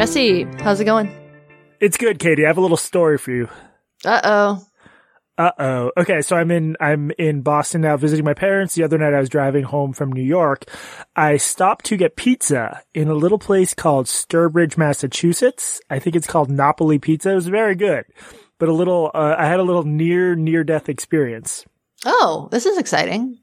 Jesse, how's it going? It's good, Katie. I have a little story for you. Uh oh. Uh oh. Okay, so I'm in I'm in Boston now visiting my parents. The other night I was driving home from New York. I stopped to get pizza in a little place called Sturbridge, Massachusetts. I think it's called Napoli Pizza. It was very good. But a little uh, I had a little near near death experience. Oh, this is exciting.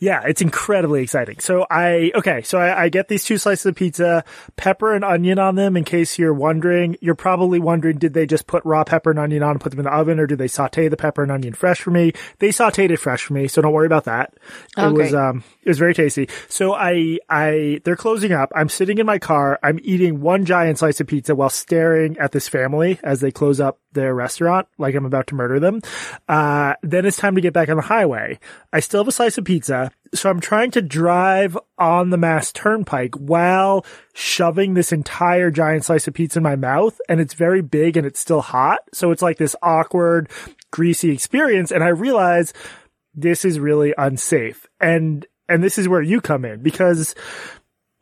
Yeah, it's incredibly exciting. So I, okay, so I, I, get these two slices of pizza, pepper and onion on them. In case you're wondering, you're probably wondering, did they just put raw pepper and onion on and put them in the oven or did they saute the pepper and onion fresh for me? They sauteed it fresh for me. So don't worry about that. Oh, it was, um, it was very tasty. So I, I, they're closing up. I'm sitting in my car. I'm eating one giant slice of pizza while staring at this family as they close up their restaurant, like I'm about to murder them. Uh, then it's time to get back on the highway. I still have a slice of pizza. So I'm trying to drive on the Mass Turnpike while shoving this entire giant slice of pizza in my mouth. And it's very big and it's still hot. So it's like this awkward, greasy experience. And I realize this is really unsafe. And, and this is where you come in because,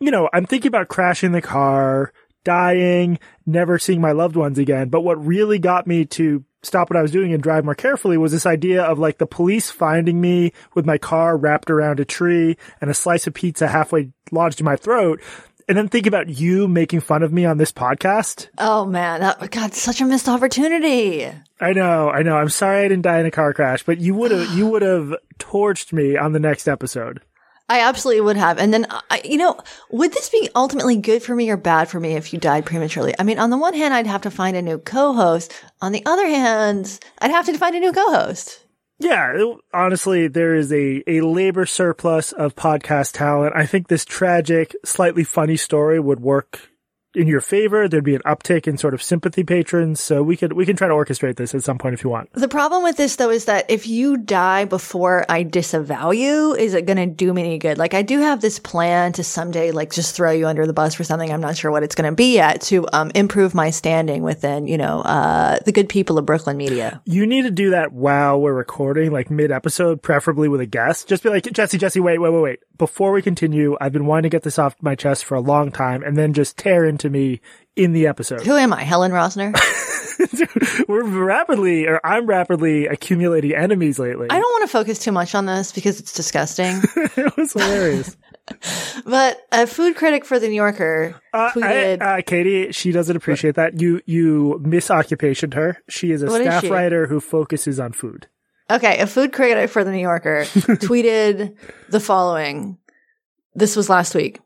you know, I'm thinking about crashing the car, dying, never seeing my loved ones again. But what really got me to stop what I was doing and drive more carefully was this idea of like the police finding me with my car wrapped around a tree and a slice of pizza halfway lodged in my throat. And then think about you making fun of me on this podcast. Oh man, that God, such a missed opportunity. I know, I know. I'm sorry I didn't die in a car crash, but you would have, you would have torched me on the next episode. I absolutely would have. And then, uh, I, you know, would this be ultimately good for me or bad for me if you died prematurely? I mean, on the one hand, I'd have to find a new co-host. On the other hand, I'd have to find a new co-host. Yeah, it- honestly, there is a, a labor surplus of podcast talent. I think this tragic, slightly funny story would work in your favor. There'd be an uptick in sort of sympathy patrons. So we could, we can try to orchestrate this at some point if you want. The problem with this though is that if you die before I disavow you, is it going to do me any good? Like I do have this plan to someday like just throw you under the bus for something. I'm not sure what it's going to be yet to um, improve my standing within, you know, uh, the good people of Brooklyn media. You need to do that while we're recording, like mid episode, preferably with a guest. Just be like, Jesse, Jesse, wait, wait, wait, wait. Before we continue, I've been wanting to get this off my chest for a long time and then just tear into me in the episode. Who am I? Helen Rosner? we're rapidly, or I'm rapidly accumulating enemies lately. I don't want to focus too much on this because it's disgusting. it was hilarious. but a food critic for the New Yorker Uh, I, tweeted, uh, Katie, she doesn't appreciate that. You you misoccupationed her. She is a What is staff she? writer who focuses on food. Okay, a food critic for the New Yorker tweeted the following. This was last week.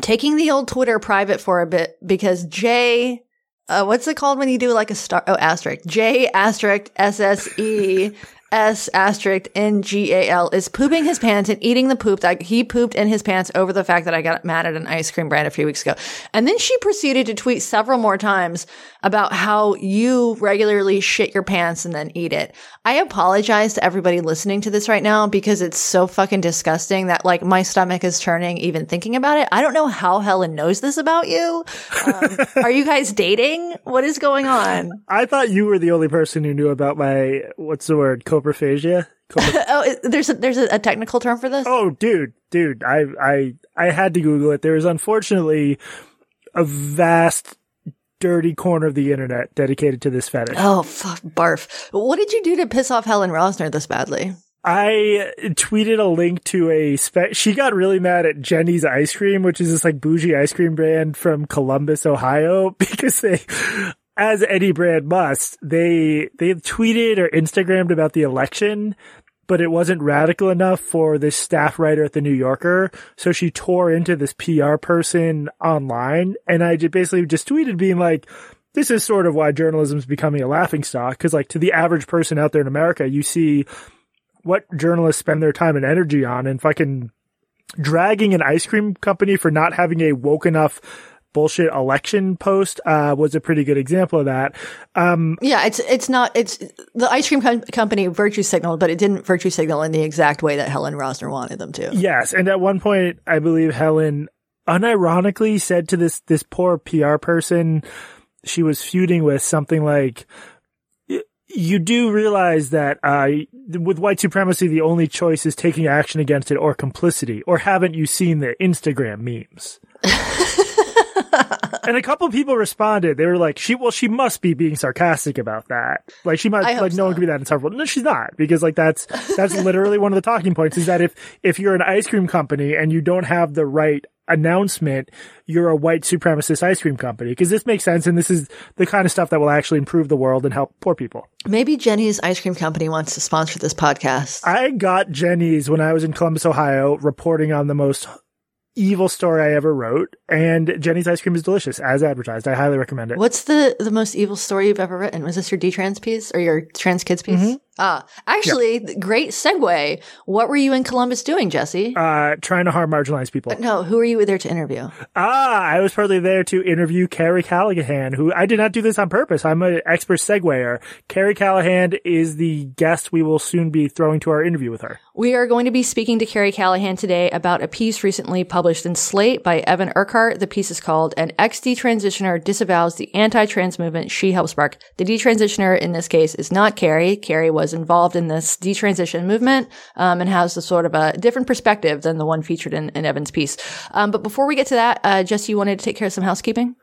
Taking the old Twitter private for a bit because J, uh, what's it called when you do like a star? Oh, asterisk. J asterisk S S E S asterisk N G A L is pooping his pants and eating the poop that he pooped in his pants over the fact that I got mad at an ice cream brand a few weeks ago. And then she proceeded to tweet several more times about how you regularly shit your pants and then eat it. I apologize to everybody listening to this right now because it's so fucking disgusting that like my stomach is turning even thinking about it. I don't know how Helen knows this about you. Um, are you guys dating? What is going on? I thought you were the only person who knew about my what's the word coprophagia. Copro- oh, there's a, there's a, a technical term for this. oh, dude, dude, I I I had to Google it. There is unfortunately a vast, dirty corner of the internet dedicated to this fetish. Oh, fuck, barf. What did you do to piss off Helen Rosner this badly? I tweeted a link to a spec. She got really mad at Jeni's ice cream, which is this like bougie ice cream brand from Columbus, Ohio, because they, as any brand must, they, they tweeted or Instagrammed about the election, but it wasn't radical enough for this staff writer at the New Yorker. So she tore into this PR person online. And I ju- basically just tweeted being like, this is sort of why journalism is becoming a laughing stock. Cause like to the average person out there in America, you see what journalists spend their time and energy on and fucking dragging an ice cream company for not having a woke enough bullshit election post uh, was a pretty good example of that. Um, Yeah, it's it's not it's the ice cream com- company virtue signaled, but it didn't virtue signal in the exact way that Helen Rosner wanted them to. yes, and at one point, I believe Helen unironically said to this this poor PR person she was feuding with something like. You do realize that uh, with white supremacy, the only choice is taking action against it or complicity. Or haven't you seen the Instagram memes? and a couple people responded. They were like, "She, well, she must be being sarcastic about that. Like, she might, like, no one could be that insufferable." No, she's not, because like that's that's literally one of the talking points is that if if you're an ice cream company and you don't have the right announcement, you're a white supremacist ice cream company. Because this makes sense, and this is the kind of stuff that will actually improve the world and help poor people. Maybe Jeni's ice cream company wants to sponsor this podcast. I got Jeni's when I was in Columbus, Ohio, reporting on the most evil story I ever wrote, and Jeni's ice cream is delicious as advertised. I highly recommend it. What's the the most evil story you've ever written? Was this your detrans piece or your trans kids piece? Mm-hmm. Ah, actually, great segue. What were you in Columbus doing, Jesse? Uh, trying to harm marginalized people. no, who were you there to interview? Ah, I was partly there to interview Carey Callahan, who I did not do this on purpose. I'm an expert segwayer. Carey Callahan is the guest we will soon be throwing to our interview with her. We are going to be speaking to Carey Callahan today about a piece recently published in Slate by Evan Urquhart. The piece is called An Ex Detransitioner Disavows the Anti-Trans Movement She Helped Spark. The detransitioner in this case is not Carey. Carey was involved in this detransition movement um, and has a sort of a different perspective than the one featured in, in Evan's piece. Um, but before we get to that, uh, Jesse, you wanted to take care of some housekeeping?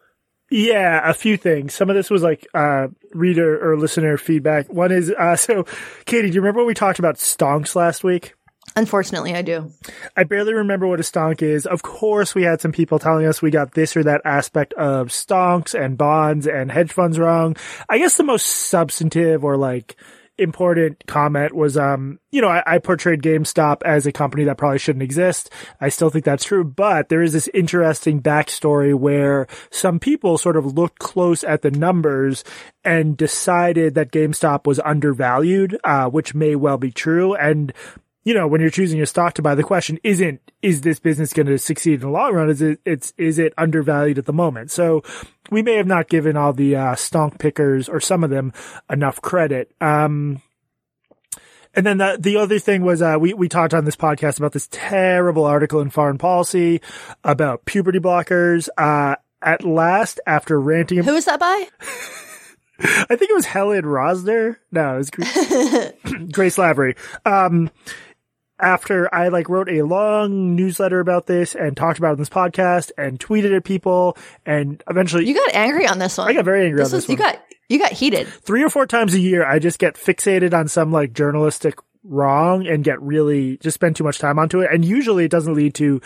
Yeah, a few things. Some of this was like uh reader or listener feedback. One is uh so Katie, do you remember when we talked about stonks last week? Unfortunately, I do. I barely remember what a stonk is. Of course, we had some people telling us we got this or that aspect of stonks and bonds and hedge funds wrong. I guess the most substantive or like important comment was, um, you know, I, I portrayed GameStop as a company that probably shouldn't exist. I still think that's true, but there is this interesting backstory where some people sort of looked close at the numbers and decided that GameStop was undervalued, uh, which may well be true. And you know, when you're choosing your stock to buy, the question isn't, is this business going to succeed in the long run? Is it, it's, is it undervalued at the moment? So we may have not given all the, uh, stonk pickers or some of them enough credit. Um, and then the, the other thing was, uh, we, we talked on this podcast about this terrible article in foreign policy about puberty blockers. Uh, at last, after ranting, Who is that by? I think it was Helen Rosner. No, it was Grace, Grace Lavery. Um, after I like wrote a long newsletter about this and talked about it in this podcast and tweeted at people and eventually You got angry on this one. I got very angry this on this was, You one. got you got heated. three or four times a year, I just get fixated on some like journalistic wrong and get really just spend too much time onto it. And usually it doesn't lead to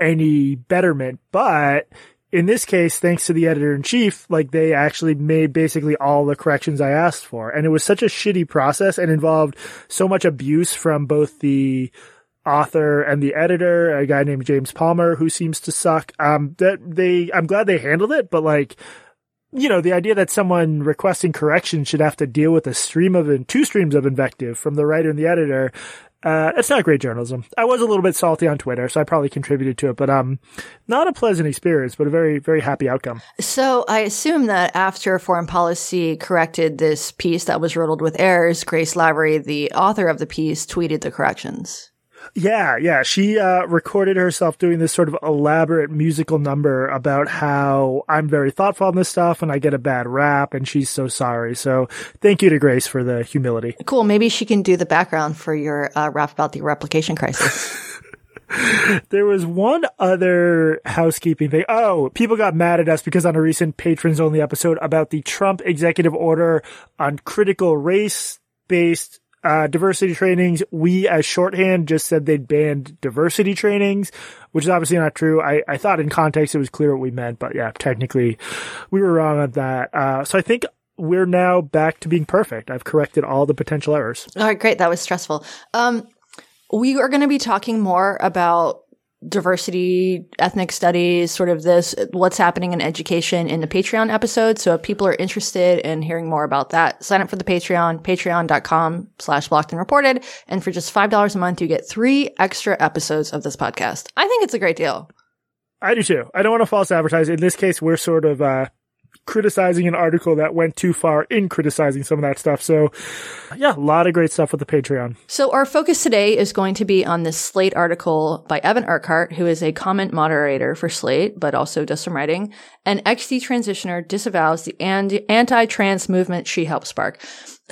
any betterment, but in this case, thanks to the editor in chief, like they actually made basically all the corrections I asked for. And it was such a shitty process and involved so much abuse from both the author and the editor, a guy named James Palmer, who seems to suck. Um, that they, I'm glad they handled it, but like, you know, the idea that someone requesting correction should have to deal with a stream of, two streams of invective from the writer and the editor, uh, it's not great journalism. I was a little bit salty on Twitter, so I probably contributed to it, but, um, not a pleasant experience, but a very, very happy outcome. So I assume that after Foreign Policy corrected this piece that was riddled with errors, Grace Lavery, the author of the piece, tweeted the corrections. Yeah, yeah. She uh, recorded herself doing this sort of elaborate musical number about how I'm very thoughtful on this stuff and I get a bad rap and she's so sorry. So thank you to Grace for the humility. Cool. Maybe she can do the background for your uh, rap about the replication crisis. There was one other housekeeping thing. Oh, people got mad at us because on a recent patrons only episode about the Trump executive order on critical race based uh, diversity trainings, we as shorthand just said they'd banned diversity trainings, which is obviously not true. I, I thought in context it was clear what we meant, but yeah, technically we were wrong on that. Uh, so I think we're now back to being perfect. I've corrected all the potential errors. All right, great. That was stressful. Um, we are going to be talking more about diversity, ethnic studies, sort of this, what's happening in education in the Patreon episode. So if people are interested in hearing more about that, sign up for the Patreon, patreon.com slash blocked and reported. And for just $5 a month, you get three extra episodes of this podcast. I think it's a great deal. I do too. I don't want to false advertise. In this case, we're sort of, uh, criticizing an article that went too far in criticizing some of that stuff. So yeah, a lot of great stuff with the Patreon. So our focus today is going to be on this Slate article by Evan Urquhart, who is a comment moderator for Slate, but also does some writing. An Ex Detransitioner disavows the anti-trans movement she helped spark.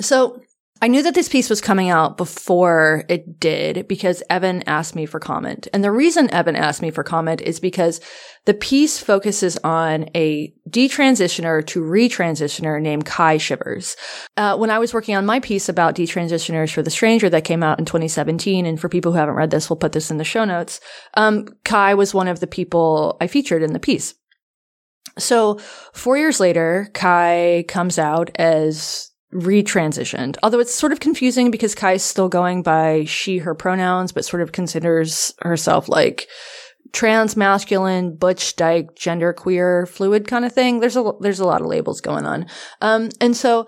So I knew that this piece was coming out before it did because Evan asked me for comment. And the reason Evan asked me for comment is because the piece focuses on a detransitioner to retransitioner named Ky Schevers. Uh, when I was working on my piece about detransitioners for The Stranger that came out in 2017, and for people who haven't read this, we'll put this in the show notes. Um, Ky was one of the people I featured in the piece. So four years later, Ky comes out as retransitioned. Although it's sort of confusing because Ky's still going by she, her pronouns, but sort of considers herself like trans masculine, butch, dyke, gender queer, fluid kind of thing. There's a, there's a lot of labels going on. Um, and so,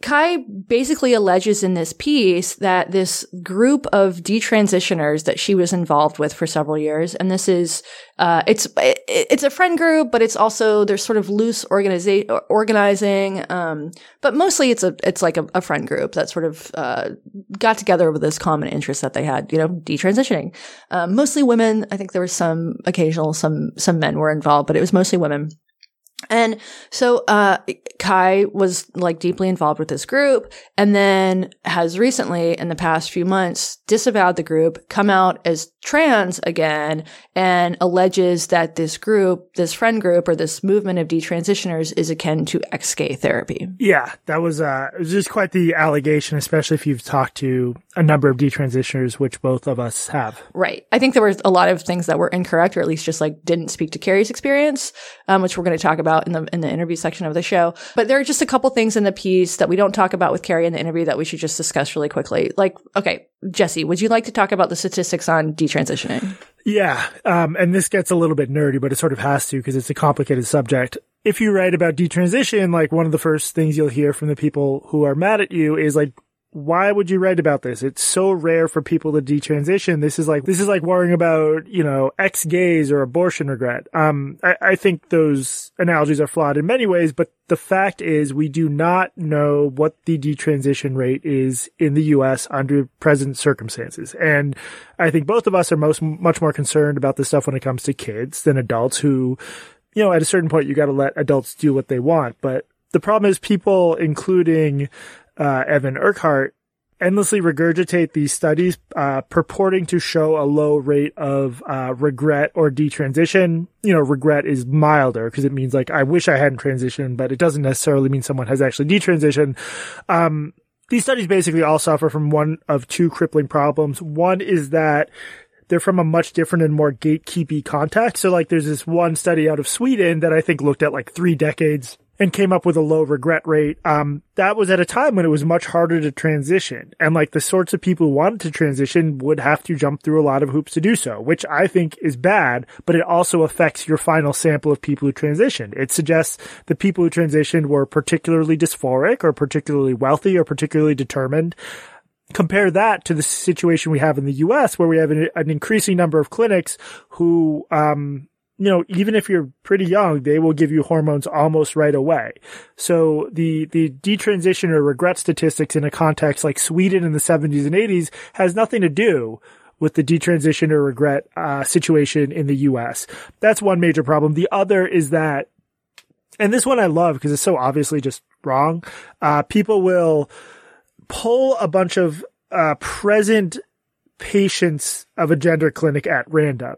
Ky basically alleges in this piece that this group of detransitioners that she was involved with for several years, and this is, uh, it's, it's a friend group, but it's also, there's sort of loose organizing, um, but mostly it's a, it's like a, a friend group that sort of, uh, got together with this common interest that they had, you know, detransitioning. Um, mostly women. I think there was some occasional, some, some men were involved, but it was mostly women. And so, uh, Ky was like deeply involved with this group and then has recently in the past few months disavowed the group, come out as trans again and alleges that this group, this friend group or this movement of detransitioners is akin to ex-gay therapy. Yeah, that was, uh, it was just quite the allegation, especially if you've talked to a number of detransitioners, which both of us have. Right. I think there were a lot of things that were incorrect or at least just like didn't speak to Carey's experience, um, which we're going to talk about in the, in the interview section of the show. But there are just a couple things in the piece that we don't talk about with Carey in the interview that we should just discuss really quickly. Like, okay, Jesse, would you like to talk about the statistics on detransitioning? Yeah. Um, and this gets a little bit nerdy, but it sort of has to because it's a complicated subject. If you write about detransition, like one of the first things you'll hear from the people who are mad at you is like, why would you write about this? It's so rare for people to detransition. This is like, this is like worrying about, you know, ex-gays or abortion regret. Um, I, I think those analogies are flawed in many ways, but the fact is we do not know what the detransition rate is in the U.S. under present circumstances. And I think both of us are most, much more concerned about this stuff when it comes to kids than adults who, you know, at a certain point you got to let adults do what they want. But the problem is people, including uh, Evan Urquhart endlessly regurgitate these studies uh, purporting to show a low rate of uh, regret or detransition. You know, regret is milder because it means like I wish I hadn't transitioned, but it doesn't necessarily mean someone has actually detransitioned. Um, these studies basically all suffer from one of two crippling problems. One is that they're from a much different and more gatekeepy context. So like there's this one study out of Sweden that I think looked at like three decades and came up with a low regret rate. Um, that was at a time when it was much harder to transition. And like the sorts of people who wanted to transition would have to jump through a lot of hoops to do so, which I think is bad, but it also affects your final sample of people who transitioned. It suggests the people who transitioned were particularly dysphoric or particularly wealthy or particularly determined compare that to the situation we have in the US where we have an, an increasing number of clinics who, um, you know, even if you're pretty young, they will give you hormones almost right away. So the, the detransition or regret statistics in a context like Sweden in the 70s and 80s has nothing to do with the detransition or regret uh, situation in the US. That's one major problem. The other is that, and this one I love because it's so obviously just wrong. Uh, people will pull a bunch of uh, present patients of a gender clinic at random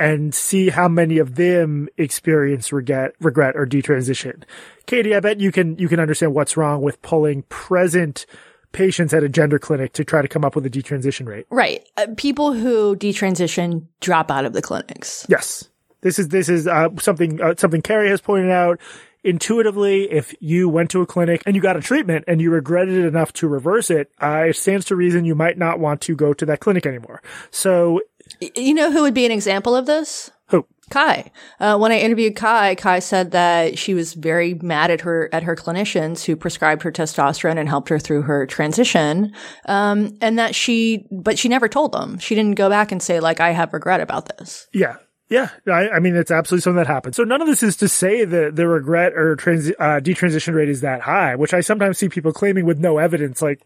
and see how many of them experience regret, regret or detransition. Katie, I bet you can, you can understand what's wrong with pulling present patients at a gender clinic to try to come up with a detransition rate. Right. Uh, people who detransition drop out of the clinics. Yes. This is, this is, uh, something, uh, something Carey has pointed out intuitively, if you went to a clinic and you got a treatment and you regretted it enough to reverse it, uh, it stands to reason you might not want to go to that clinic anymore. So, you know who would be an example of this? Who? Ky. Uh, when I interviewed Ky, Ky said that she was very mad at her at her clinicians who prescribed her testosterone and helped her through her transition, um, and that she, but she never told them. She didn't go back and say like, "I have regret about this." Yeah, yeah, I, I, mean, it's absolutely something that happens. So none of this is to say that the regret or trans, uh, detransition rate is that high, which I sometimes see people claiming with no evidence, like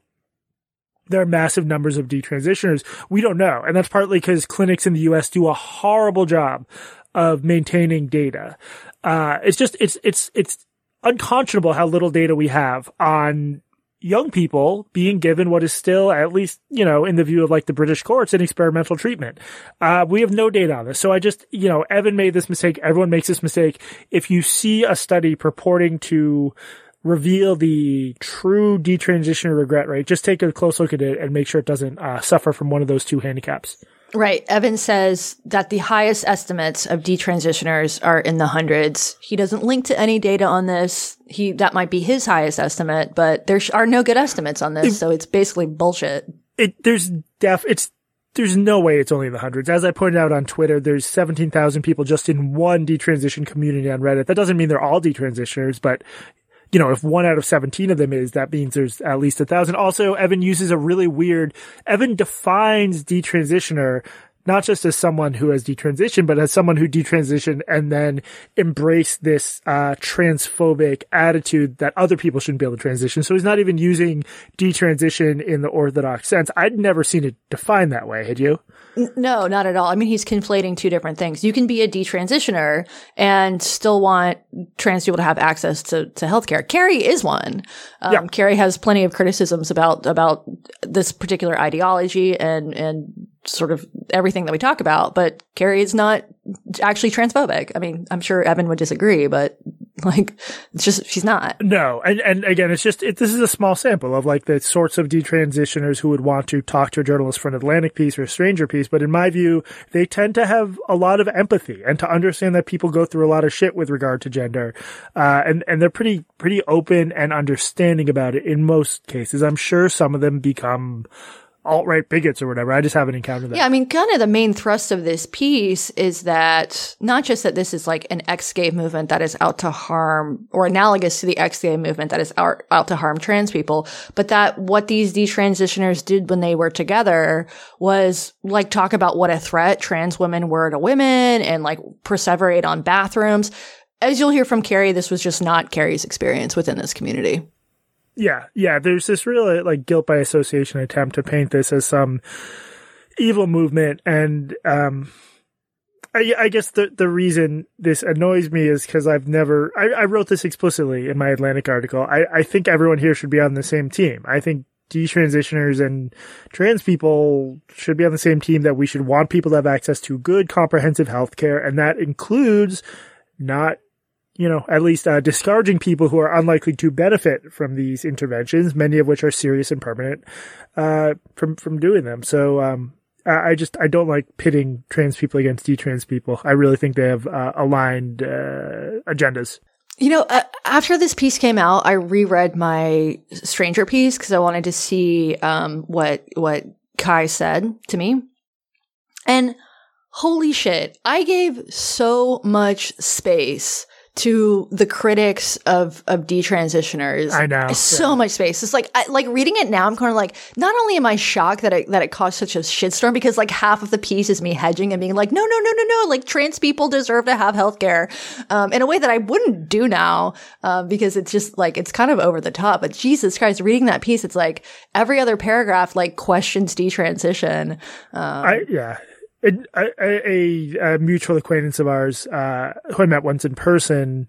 there are massive numbers of detransitioners. We don't know. And that's partly because clinics in the U.S. do a horrible job of maintaining data. Uh, it's just, it's, it's, it's unconscionable how little data we have on young people being given what is still, at least, you know, in the view of like the British courts, an experimental treatment. Uh, we have no data on this. So I just, you know, Evan made this mistake. Everyone makes this mistake. If you see a study purporting to reveal the true detransition regret rate, just take a close look at it and make sure it doesn't uh, suffer from one of those two handicaps. Right. Evan says that the highest estimates of detransitioners are in the hundreds. He doesn't link to any data on this. He, that might be his highest estimate, but there are no good estimates on this. It, so it's basically bullshit. It, there's def, it's, there's no way it's only in the hundreds. As I pointed out on Twitter, there's 17,000 people just in one detransition community on Reddit. That doesn't mean they're all detransitioners, but you know, if one out of 17 of them is, that means there's at least a thousand. Also, Evan uses a really weird, Evan defines detransitioner not just as someone who has detransitioned, but as someone who detransitioned and then embraced this uh, transphobic attitude that other people shouldn't be able to transition. So he's not even using detransition in the orthodox sense. I'd never seen it defined that way. Had you? No, not at all. I mean, he's conflating two different things. You can be a detransitioner and still want trans people to have access to, to healthcare. Carey is one. Um, yeah. Carey has plenty of criticisms about, about this particular ideology and, and sort of everything that we talk about, but Carey is not actually transphobic. I mean, I'm sure Evan would disagree, but like, it's just, she's not. No. And, and again, it's just, it, this is a small sample of like the sorts of detransitioners who would want to talk to a journalist for an Atlantic piece or a stranger piece. But in my view, they tend to have a lot of empathy and to understand that people go through a lot of shit with regard to gender. Uh, and, and they're pretty, pretty open and understanding about it in most cases. I'm sure some of them become, alt right bigots or whatever. I just haven't encountered that. Yeah, I mean, kind of the main thrust of this piece is that not just that this is like an ex gay movement that is out to harm or analogous to the ex gay movement that is out, out to harm trans people, but that what these detransitioners did when they were together was like talk about what a threat trans women were to women and like perseverate on bathrooms. As you'll hear from Carey, this was just not Carey's experience within this community. Yeah, yeah. There's this real like guilt by association attempt to paint this as some evil movement, and um, I, I guess the the reason this annoys me is because I've never. I, I, wrote this explicitly in my Atlantic article. I, I think everyone here should be on the same team. I think detransitioners and trans people should be on the same team. That we should want people to have access to good, comprehensive health care, and that includes not you know, at least uh, discouraging people who are unlikely to benefit from these interventions, many of which are serious and permanent, uh, from from doing them. So, um, I just I don't like pitting trans people against detrans people. I really think they have uh, aligned uh, agendas. You know, uh, after this piece came out, I reread my Stranger piece because I wanted to see um, what what Ky said to me, and holy shit, I gave so much space to the critics of of detransitioners. I know so yeah. much space. It's like I, like reading it now. I'm kind of like, not only am I shocked that it that it caused such a shitstorm because like half of the piece is me hedging and being like, no, no, no, no, no, like trans people deserve to have healthcare um, in a way that I wouldn't do now uh, because it's just like it's kind of over the top. But Jesus Christ, reading that piece, it's like every other paragraph like questions detransition. Um, I yeah a, a, a, mutual acquaintance of ours, uh, who I met once in person,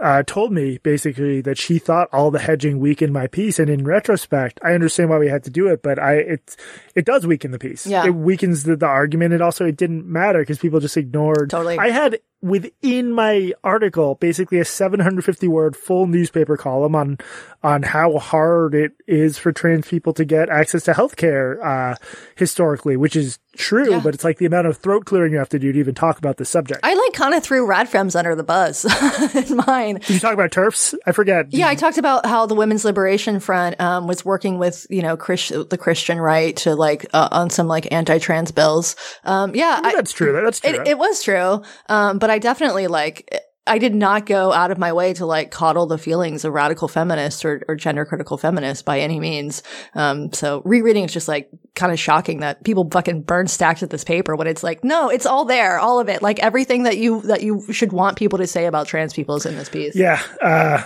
uh, told me basically that she thought all the hedging weakened my piece. And in retrospect, I understand why we had to do it, but I, it, it does weaken the piece. Yeah. It weakens the, the argument. It also, it didn't matter because people just ignored. Totally. I had within my article, basically a 750 word full newspaper column on, on how hard it is for trans people to get access to healthcare, uh, historically, which is true, yeah. but it's like the amount of throat clearing you have to do to even talk about the subject. I like kind of threw radfems under the bus in mine. Did you talk about TERFs? I forget. Yeah, I talked about how the Women's Liberation Front, um, was working with, you know, the Christian right to like, uh, on some like anti-trans bills. Um, yeah. I, that's true. That's true. It, it was true. Um, but but I definitely like, I did not go out of my way to like coddle the feelings of radical feminists or, or gender critical feminists by any means. Um, so rereading is just like kind of shocking that people fucking burn stacks of this paper when it's like, no, it's all there, all of it. Like everything that you, that you should want people to say about trans people is in this piece. Yeah. Uh,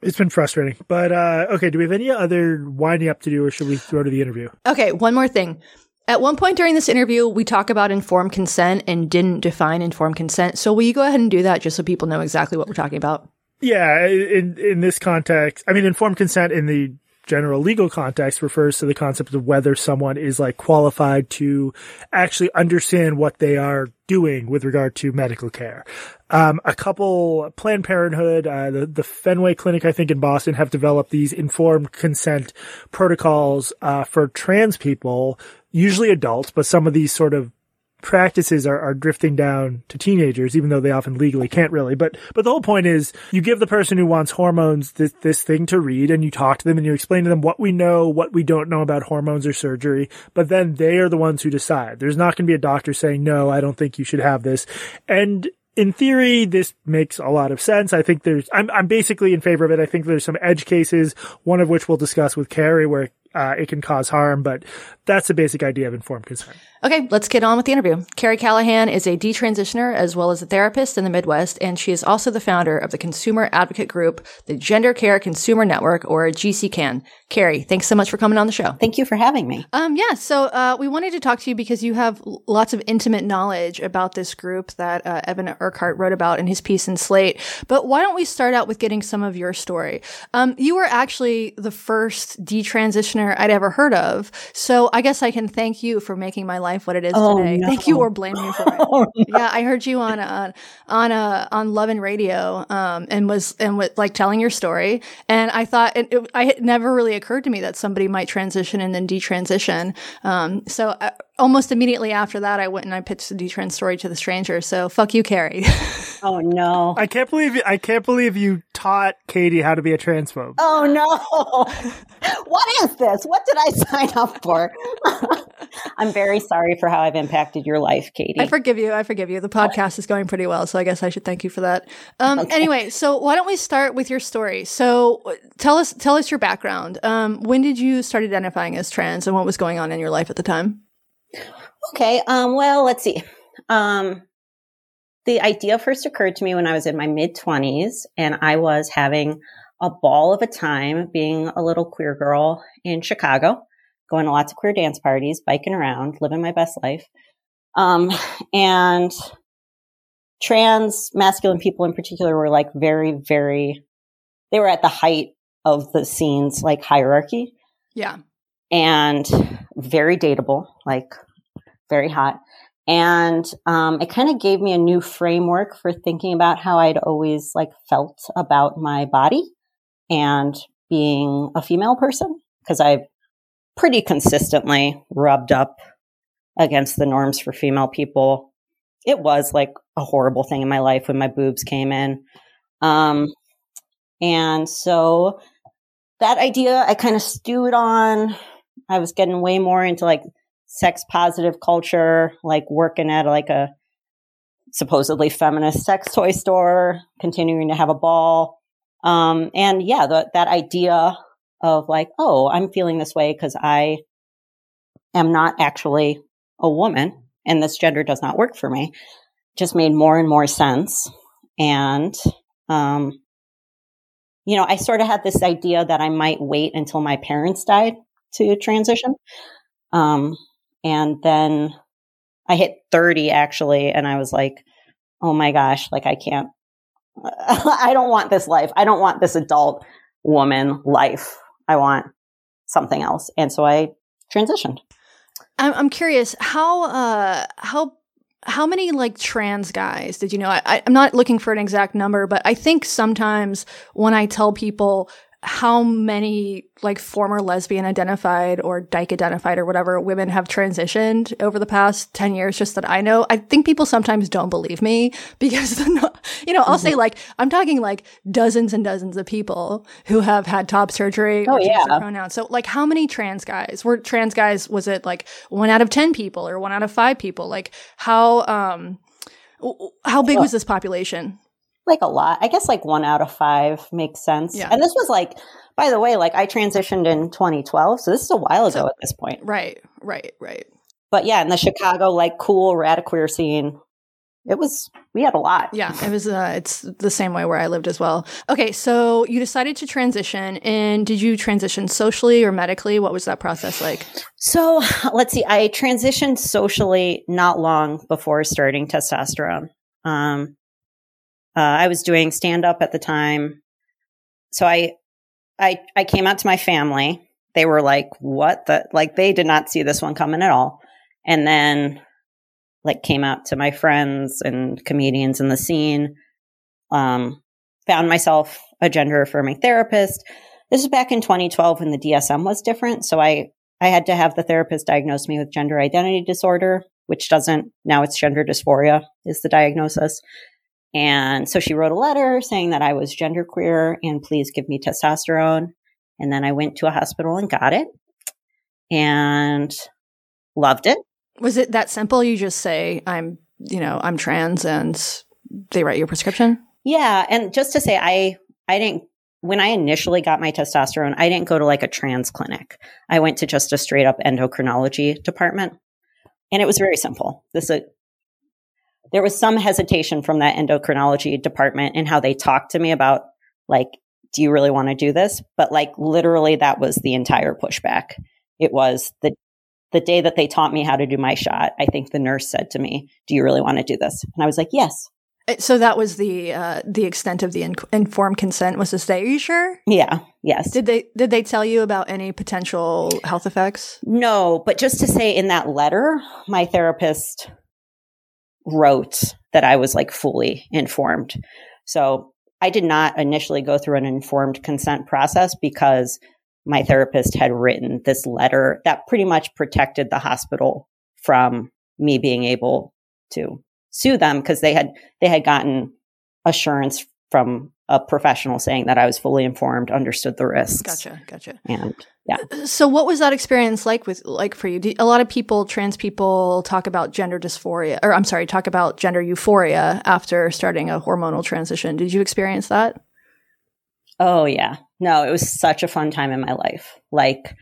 it's been frustrating, but, uh, okay. Do we have any other winding up to do or should we throw to the interview? Okay. One more thing. At one point during this interview, we talk about informed consent and didn't define informed consent. So will you go ahead and do that just so people know exactly what we're talking about? Yeah, in in this context, I mean informed consent in the general legal context refers to the concept of whether someone is like qualified to actually understand what they are doing with regard to medical care. Um, a couple Planned Parenthood, uh, the, the Fenway Clinic, I think in Boston have developed these informed consent protocols, uh, for trans people, usually adults, but some of these sort of practices are, are drifting down to teenagers, even though they often legally can't really. But, but the whole point is you give the person who wants hormones this, this thing to read and you talk to them and you explain to them what we know, what we don't know about hormones or surgery. But then they are the ones who decide. There's not going to be a doctor saying, no, I don't think you should have this. And in theory, this makes a lot of sense. I think there's, I'm, I'm basically in favor of it. I think there's some edge cases, one of which we'll discuss with Carey, where uh, it can cause harm, but that's the basic idea of informed consent. Okay, let's get on with the interview. Carey Callahan is a detransitioner as well as a therapist in the Midwest, and she is also the founder of the consumer advocate group, the Gender Care Consumer Network, or GCCAN. Carey, thanks so much for coming on the show. Thank you for having me. Um, yeah, so uh, we wanted to talk to you because you have lots of intimate knowledge about this group that uh, Evan Urquhart wrote about in his piece in Slate. But why don't we start out with getting some of your story? Um, you were actually the first detransitioner I'd ever heard of, so I guess I can thank you for making my life what it is Oh, today. no. Thank you or blame me for it. Oh, no. yeah, I heard you on uh, on uh, on Love and Radio, um, and was and was like telling your story, and I thought it, it, I it never really occurred to me that somebody might transition and then detransition. Um, so uh, almost immediately after that, I went and I pitched the detrans story to the stranger. So fuck you, Carey. Oh no. I can't believe, I can't believe you taught Katie how to be a transphobe. Oh no. what is this? What did I sign up for? I'm very sorry for how I've impacted your life, Katie. I forgive you. I forgive you. The podcast is going pretty well, so I guess I should thank you for that. Um, Anyway, so why don't we start with your story? So uh, tell us tell us your background. Um, when did you start identifying as trans, and what was going on in your life at the time? Okay. Um, well, let's see. Um, the idea first occurred to me when I was in my mid 20s and I was having a ball of a time being a little queer girl in Chicago, going to lots of queer dance parties, biking around, living my best life. Um, and trans masculine people in particular were like very, very, they were at the height of the scene's like hierarchy Yeah. And very dateable, like very hot. And um, it kind of gave me a new framework for thinking about how I'd always like felt about my body and being a female person because I've pretty consistently rubbed up against the norms for female people. It was like a horrible thing in my life when my boobs came in. Um, and so that idea I kind of stewed on. I was getting way more into like sex positive culture, like working at like a supposedly feminist sex toy store, continuing to have a ball. Um, and yeah, the, that idea of like, oh, I'm feeling this way because I am not actually a woman and this gender does not work for me just made more and more sense. And, um, you know, I sort of had this idea that I might wait until my parents died to transition. Um, and then I hit 30 actually, and I was like, oh my gosh, like I can't, I don't want this life. I don't want this adult woman life. I want something else. And so I transitioned. I'm, curious how uh how how many like trans guys did you know? I, I'm not looking for an exact number, but I think sometimes when I tell people how many like former lesbian identified or dyke identified or whatever women have transitioned over the past 10 years just that I know. I think people sometimes don't believe me because you know I'll say like I'm talking like dozens and dozens of people who have had top surgery Oh, or changed their yeah. pronouns so like how many trans guys? Were trans guys was it like one out of 10 people or one out of 5 people? Like how um how big was this population like a lot. I guess like one out of five makes sense. Yeah. And this was like, by the way, like I transitioned in 2012. So this is a while ago at this point. right right right But yeah, in the Chicago, like cool radiqueer scene, it was, we had a lot. Yeah, it was. Uh, it's the same way where I lived as well. Okay, so you decided to transition, and did you transition socially or medically? What was that process like? So let's see. I transitioned socially not long before starting testosterone. Um, uh, I was doing stand up at the time. So I, I, I came out to my family. They were like, what the, like, they did not see this one coming at all. And then, like, came out to my friends and comedians in the scene. Um, found myself a gender affirming therapist. This was back in 2012 when the DSM was different. So I, I had to have the therapist diagnose me with gender identity disorder, which doesn't, now it's gender dysphoria is the diagnosis. And so she wrote a letter saying that I was genderqueer and please give me testosterone. And then I went to a hospital and got it and loved it. Was it that simple? You just say, I'm, you know, I'm trans and they write your prescription? Yeah. And just to say, I, I didn't, when I initially got my testosterone, I didn't go to like a trans clinic. I went to just a straight up endocrinology department. And it was very simple. This, uh, there was some hesitation from that endocrinology department and how they talked to me about like, do you really want to do this? But like literally that was the entire pushback. It was the the day that they taught me how to do my shot, I think the nurse said to me, "Do you really want to do this?" And I was like, "Yes." Uh, so that was the uh, the extent of the in- informed consent was to say, "Are you sure?" Yeah. Yes. Did they did they tell you about any potential health effects? No, but just to say, in that letter, my therapist wrote that I was like fully informed. So I did not initially go through an informed consent process because my therapist had written this letter that pretty much protected the hospital from me being able to sue them because they had they had gotten assurance from a professional saying that I was fully informed, understood the risks. Gotcha, gotcha. And yeah. So, what was that experience like with like for you? Do, a lot of people, trans people, talk about gender dysphoria, or I'm sorry, talk about gender euphoria after starting a hormonal transition. Did you experience that? Oh yeah, no, it was such a fun time in my life. Like,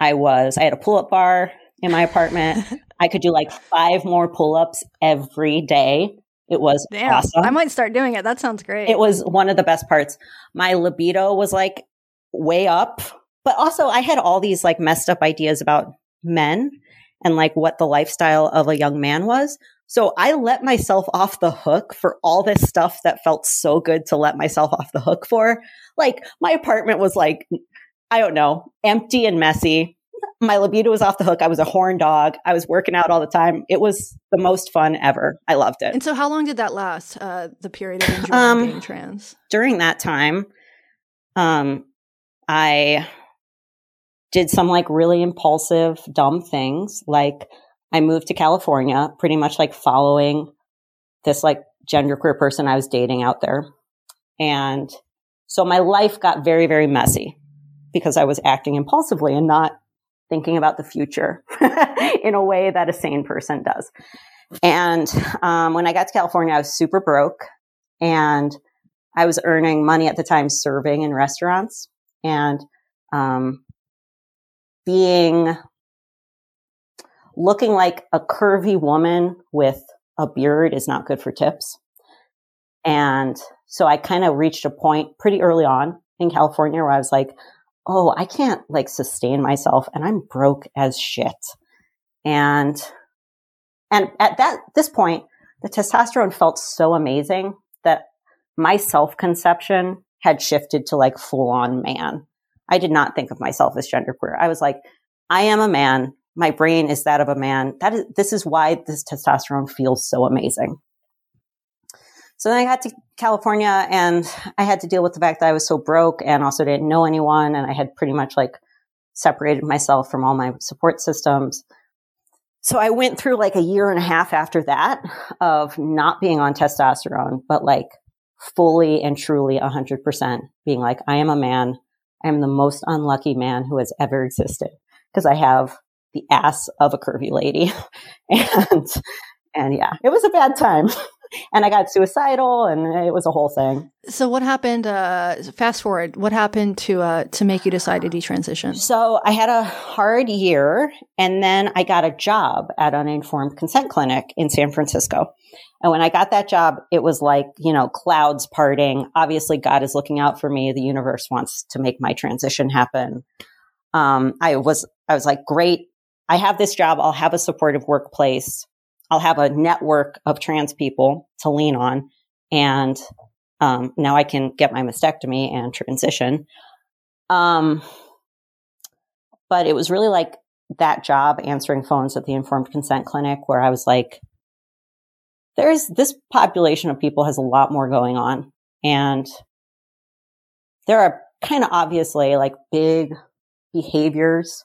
I was, I had a pull up bar in my apartment. I could do like five more pull ups every day. It was Damn, awesome. I might start doing it. That sounds great. It was one of the best parts. My libido was like way up, but also I had all these like messed up ideas about men and like what the lifestyle of a young man was. So I let myself off the hook for all this stuff that felt so good to let myself off the hook for. Like my apartment was like, I don't know, empty and messy my libido was off the hook. I was a horn dog. I was working out all the time. It was the most fun ever. I loved it. And so, how long did that last? Uh, the period of enjoying um, being trans. During that time, um, I did some like really impulsive, dumb things. Like I moved to California, pretty much like following this like genderqueer person I was dating out there, and so my life got very, very messy because I was acting impulsively and not thinking about the future in a way that a sane person does. And um, when I got to California, I was super broke and I was earning money at the time serving in restaurants and um, being looking like a curvy woman with a beard is not good for tips. And so I kind of reached a point pretty early on in California where I was like, oh, I can't like sustain myself and I'm broke as shit. And, and at that, this point, the testosterone felt so amazing that my self conception had shifted to like full on man. I did not think of myself as genderqueer. I was like, I am a man. My brain is that of a man. That is, this is why this testosterone feels so amazing. So then I got to California and I had to deal with the fact that I was so broke and also didn't know anyone. And I had pretty much like separated myself from all my support systems. So I went through like a year and a half after that of not being on testosterone, but like fully and truly 100% being like, I am a man. I am the most unlucky man who has ever existed because I have the ass of a curvy lady. and, and yeah, it was a bad time. and I got suicidal, and it was a whole thing. So, what happened? Uh, fast forward, what happened to uh, to make you decide to detransition? So, I had a hard year, and then I got a job at an informed consent clinic in San Francisco. And when I got that job, it was like you know clouds parting. Obviously, God is looking out for me. The universe wants to make my transition happen. Um, I was I was like, great. I have this job. I'll have a supportive workplace. I'll have a network of trans people to lean on. And um, now I can get my mastectomy and transition. Um, but it was really like that job answering phones at the informed consent clinic where I was like, there's this population of people has a lot more going on. And there are kind of obviously like big behaviors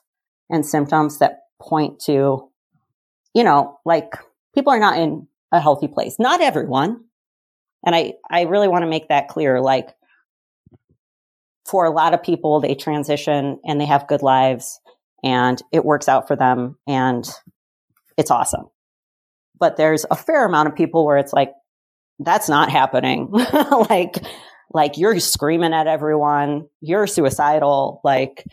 and symptoms that point to, you know, like people are not in a healthy place. Not everyone. And I, I really want to make that clear. Like for a lot of people, they transition and they have good lives and it works out for them and it's awesome. But there's a fair amount of people where it's like, that's not happening. like, like you're screaming at everyone, you're suicidal. Like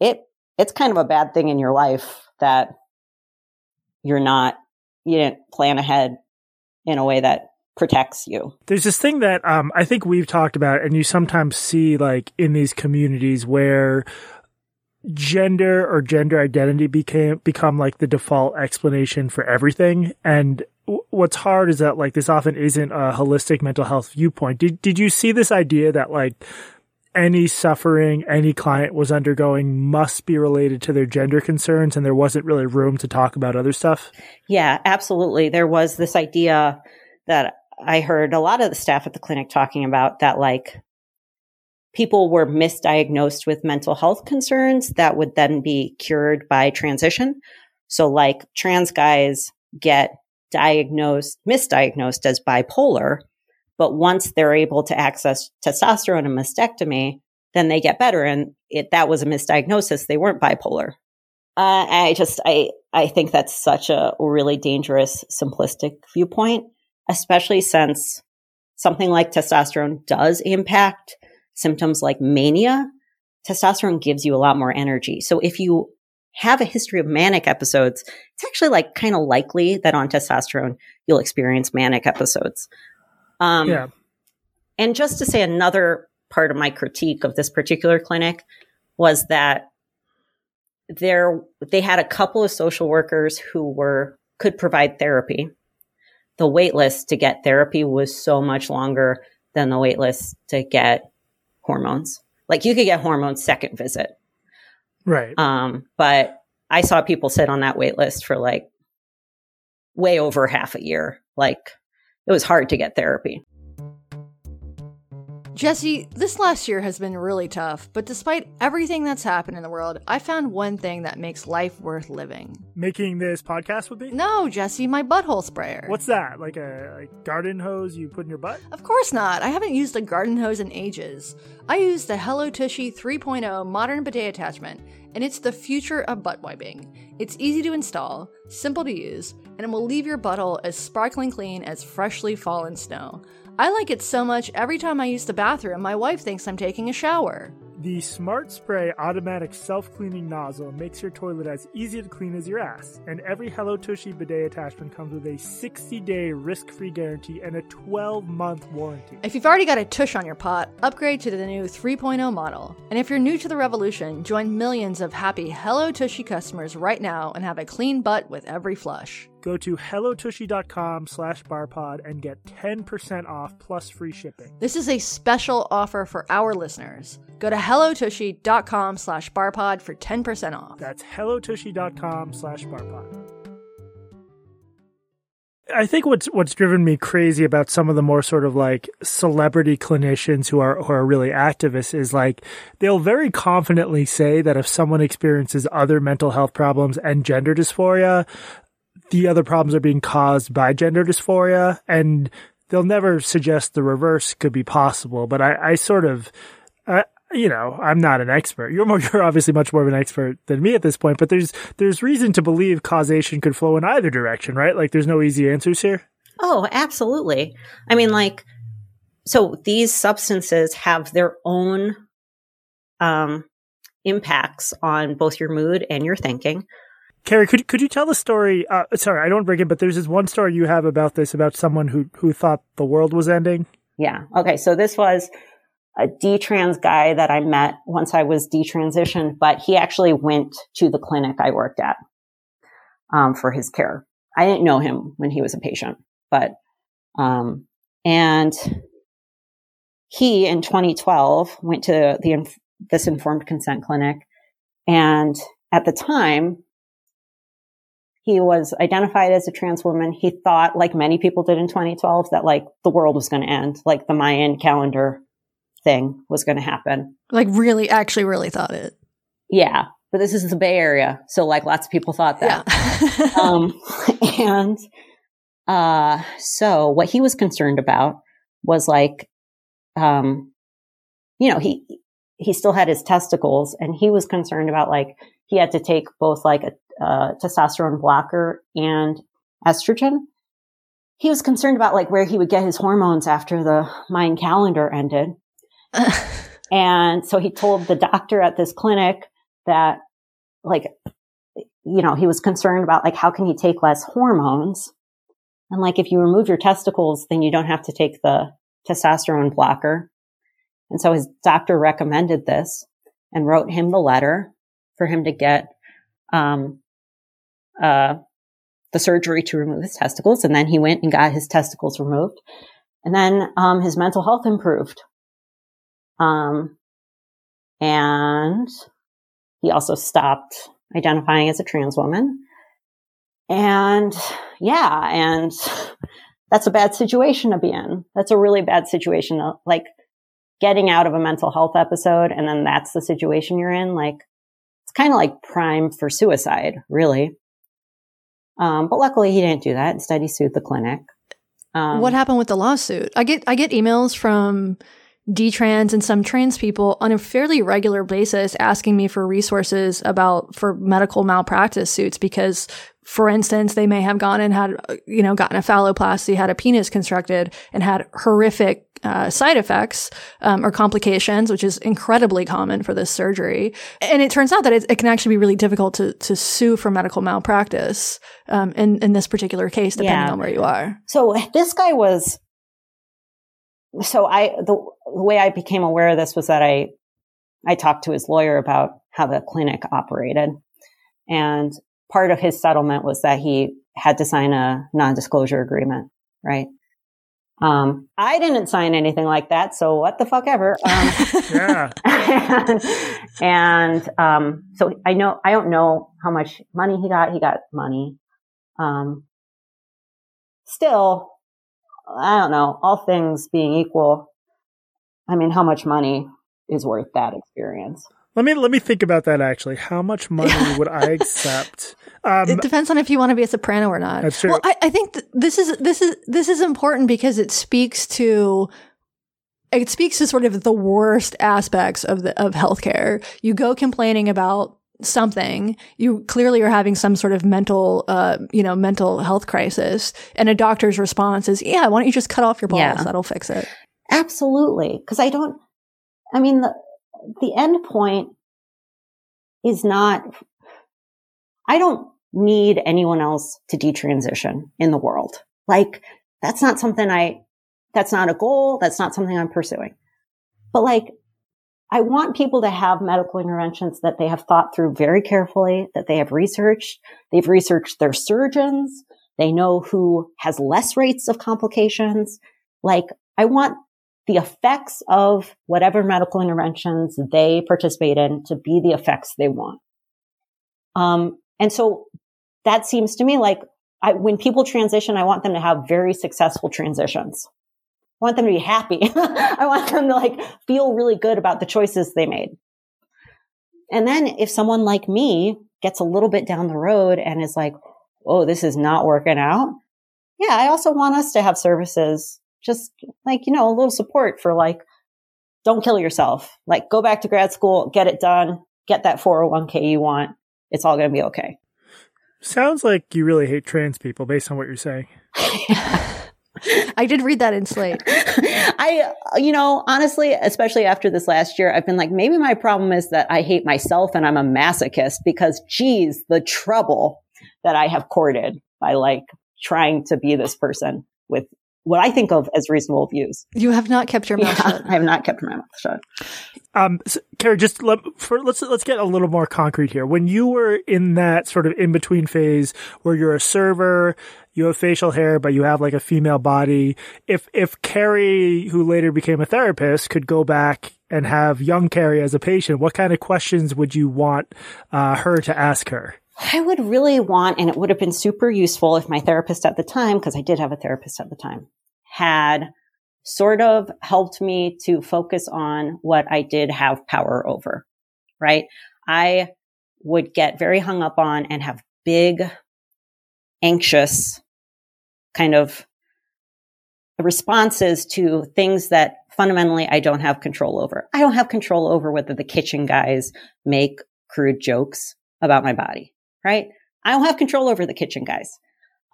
it, it's kind of a bad thing in your life that you're not, you didn't plan ahead in a way that protects you. There's this thing that um, I think we've talked about, and you sometimes see like in these communities where gender or gender identity became become like the default explanation for everything and w- what's hard is that like this often isn't a holistic mental health viewpoint did did you see this idea that like any suffering any client was undergoing must be related to their gender concerns and there wasn't really room to talk about other stuff yeah absolutely there was this idea that i heard a lot of the staff at the clinic talking about that like people were misdiagnosed with mental health concerns that would then be cured by transition. So like trans guys get diagnosed, misdiagnosed as bipolar, but once they're able to access testosterone and mastectomy, then they get better. And it, that was a misdiagnosis. They weren't bipolar. Uh, I just, I, I think that's such a really dangerous, simplistic viewpoint, especially since something like testosterone does impact symptoms like mania, testosterone gives you a lot more energy. So if you have a history of manic episodes, it's actually like kind of likely that on testosterone you'll experience manic episodes. Um, yeah. And just to say another part of my critique of this particular clinic was that there they had a couple of social workers who were could provide therapy. The wait list to get therapy was so much longer than the wait list to get hormones. Like you could get hormones second visit. Right. Um, but I saw people sit on that wait list for like way over half a year. Like it was hard to get therapy. Jesse, this last year has been really tough, but despite everything that's happened in the world, I found one thing that makes life worth living. Making this podcast with me? No, Jesse, my butthole sprayer. What's that? Like a like garden hose you put in your butt? Of course not. I haven't used a garden hose in ages. I use the Hello Tushy 3.0 modern bidet attachment, and it's the future of butt wiping. It's easy to install, simple to use, and it will leave your butthole as sparkling clean as freshly fallen snow. I like it so much every time I use the bathroom, my wife thinks I'm taking a shower. The Smart Spray automatic self cleaning nozzle makes your toilet as easy to clean as your ass. And every Hello Tushy bidet attachment comes with a 60 day risk free guarantee and a 12 month warranty. If you've already got a tush on your pot, upgrade to the new 3.0 model. And if you're new to the revolution, join millions of happy Hello Tushy customers right now and have a clean butt with every flush. Go to hellotushy.com slash barpod and get 10% off plus free shipping. This is a special offer for our listeners. Go to hellotushy.com slash barpod for 10% off. That's hellotushy.com slash barpod. I think what's what's driven me crazy about some of the more sort of like celebrity clinicians who are who are really activists is like they'll very confidently say that if someone experiences other mental health problems and gender dysphoria, the other problems are being caused by gender dysphoria and they'll never suggest the reverse could be possible. But I, I sort of, uh, you know, I'm not an expert. You're more, you're obviously much more of an expert than me at this point, but there's, there's reason to believe causation could flow in either direction, right? Like there's no easy answers here. Oh, absolutely. I mean, like, so these substances have their own, um, impacts on both your mood and your thinking. Carey, could could you tell the story? Uh, sorry, I don't break it, but there's this one story you have about this about someone who who thought the world was ending. Yeah. Okay. So this was a detrans guy that I met once I was detransitioned, but he actually went to the clinic I worked at um, for his care. I didn't know him when he was a patient, but um, and he in 2012 went to the this informed consent clinic. And at the time, he was identified as a trans woman. He thought, like many people did in 2012, that like the world was going to end, like the Mayan calendar thing was going to happen. Like really, actually, really thought it. Yeah, but this is the Bay Area, so like lots of people thought that. Yeah. um, and uh, so what he was concerned about was like, um, you know, he he still had his testicles, and he was concerned about like he had to take both like a, a testosterone blocker and estrogen. He was concerned about like where he would get his hormones after the Mayan calendar ended. and so he told the doctor at this clinic that like you know he was concerned about like how can he take less hormones and like if you remove your testicles then you don't have to take the testosterone blocker and so his doctor recommended this and wrote him the letter for him to get um uh the surgery to remove his testicles and then he went and got his testicles removed and then um his mental health improved um and he also stopped identifying as a trans woman. And yeah, and that's a bad situation to be in. That's a really bad situation. Like getting out of a mental health episode and then that's the situation you're in. Like it's kind of like prime for suicide, really. Um, but luckily he didn't do that. Instead, he sued the clinic. Um, what happened with the lawsuit? I get I get emails from detrans and some trans people on a fairly regular basis asking me for resources about for medical malpractice suits because for instance they may have gone and had you know gotten a phalloplasty had a penis constructed and had horrific uh, side effects um, or complications, which is incredibly common for this surgery. And it turns out that it, it can actually be really difficult to, to sue for medical malpractice um, in, in this particular case, depending yeah. on where you are. So this guy was so I the, the way I became aware of this was that I I talked to his lawyer about how the clinic operated, and part of his settlement was that he had to sign a non-disclosure agreement, right? Um, I didn't sign anything like that, so what the fuck ever. Um, yeah. and, and um, so I know I don't know how much money he got. He got money. Um, still, I don't know, all things being equal, I mean, how much money is worth that experience? Let me let me think about that actually. How much money would I accept? Um, it depends on if you want to be a soprano or not. That's true. Well, I, I think th- this is this is this is important because it speaks to it speaks to sort of the worst aspects of the of healthcare. You go complaining about something you clearly are having some sort of mental uh you know mental health crisis. And a doctor's response is yeah why don't you just cut off your balls? Yeah. that'll fix it. Absolutely. Because i don't i mean the the end point is not i don't need anyone else to detransition in the world. Like that's not something i that's not a goal. That's not something i'm pursuing. But like I want people to have medical interventions that they have thought through very carefully, that they have researched. They've researched their surgeons. They know who has less rates of complications. Like I want the effects of whatever medical interventions they participate in to be the effects they want. Um, and so that seems to me like I, when people transition, I want them to have very successful transitions. I want them to be happy. I want them to like feel really good about the choices they made. And then if someone like me gets a little bit down the road and is like, oh, this is not working out. Yeah, I also want us to have services, just like, you know, a little support for like, don't kill yourself. Like, go back to grad school, get it done, get that 401k you want. It's all going to be okay. Sounds like you really hate trans people based on what you're saying. I did read that in Slate. I, you know, honestly, especially after this last year, I've been like, maybe my problem is that I hate myself and I'm a masochist because, geez, the trouble that I have courted by like trying to be this person with what I think of as reasonable views. You have not kept your mouth yeah, shut. I have not kept my mouth shut. Um, so, Carey, just let, for, let's let's get a little more concrete here. When you were in that sort of in between phase where you're a server, you have facial hair, but you have like a female body. If if Carey, who later became a therapist, could go back and have young Carey as a patient, what kind of questions would you want uh, her to ask her? I would really want, and it would have been super useful if my therapist at the time, because I did have a therapist at the time, had sort of helped me to focus on what I did have power over, right? I would get very hung up on and have big, anxious kind of responses to things that fundamentally I don't have control over. I don't have control over whether the kitchen guys make crude jokes about my body right? I don't have control over the kitchen guys.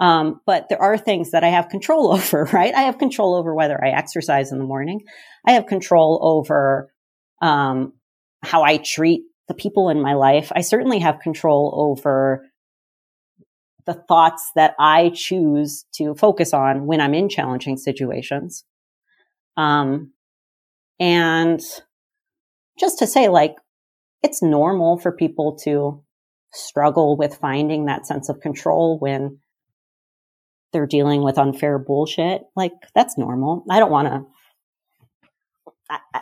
Um, but there are things that I have control over, right? I have control over whether I exercise in the morning. I have control over, um, how I treat the people in my life. I certainly have control over the thoughts that I choose to focus on when I'm in challenging situations. Um, and just to say, like, it's normal for people to struggle with finding that sense of control when they're dealing with unfair bullshit. Like that's normal. I don't want to.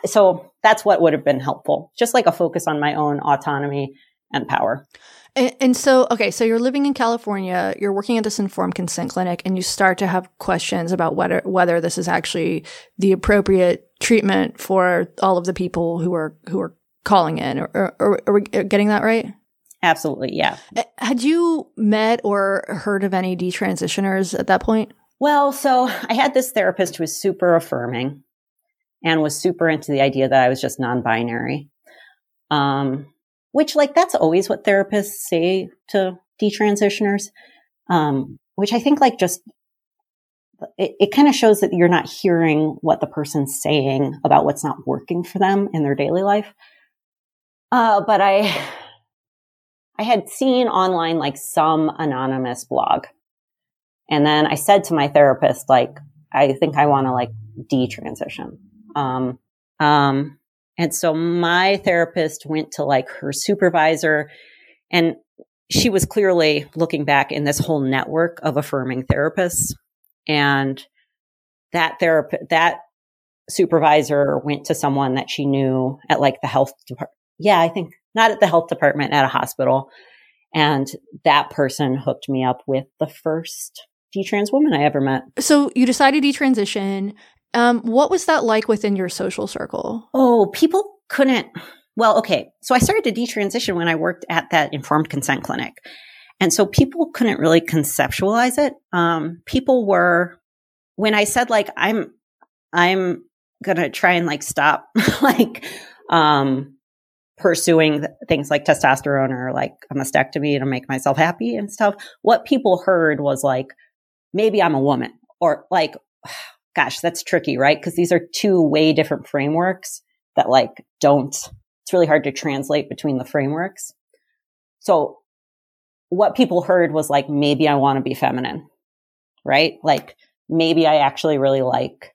So that's what would have been helpful. Just like a focus on my own autonomy and power. And, and, so, okay, so you're living in California, you're working at this informed consent clinic, and you start to have questions about whether whether this is actually the appropriate treatment for all of the people who are who are calling in. Or, or, are we getting that right? Absolutely. Yeah. Had you met or heard of any detransitioners at that point? Well, so I had this therapist who was super affirming and was super into the idea that I was just non binary. Um, which, like, that's always what therapists say to detransitioners. Um, which I think, like, just it, it kind of shows that you're not hearing what the person's saying about what's not working for them in their daily life. Uh, but I, I had seen online like some anonymous blog. And then I said to my therapist, like, I think I want to like detransition. Um, um, and so my therapist went to like her supervisor and she was clearly looking back in this whole network of affirming therapists. And that therapist, that supervisor went to someone that she knew at like the health department. Yeah, I think not at the health department, at a hospital. And that person hooked me up with the first detrans woman I ever met. So you decided to transition. Um, what was that like within your social circle? Oh, people couldn't. Well, okay. So I started to detransition when I worked at that informed consent clinic. And so people couldn't really conceptualize it. Um, people were, when I said like, I'm, I'm going to try and like stop like, um, pursuing things like testosterone or like a mastectomy to make myself happy and stuff, what people heard was like, maybe I'm a woman or like, gosh, that's tricky, right? Because these are two way different frameworks that like don't, it's really hard to translate between the frameworks. So what people heard was like, maybe I want to be feminine, right? Like maybe I actually really like,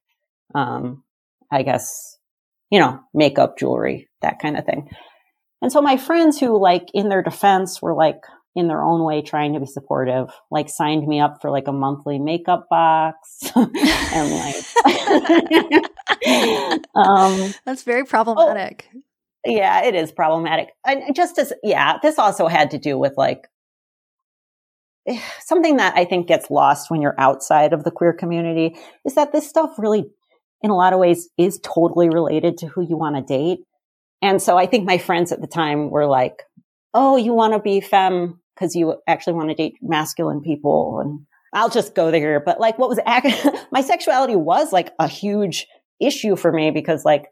um, I guess, you know, makeup, jewelry, that kind of thing. And so my friends who like in their defense were like in their own way trying to be supportive, like signed me up for like a monthly makeup box and like um that's very problematic. Oh, yeah, it is problematic. And just as yeah, this also had to do with like something that I think gets lost when you're outside of the queer community is that this stuff really in a lot of ways is totally related to who you want to date and so I think my friends at the time were like, Oh, you want to be femme because you actually want to date masculine people. And I'll just go there. But like what was my sexuality was like a huge issue for me because like,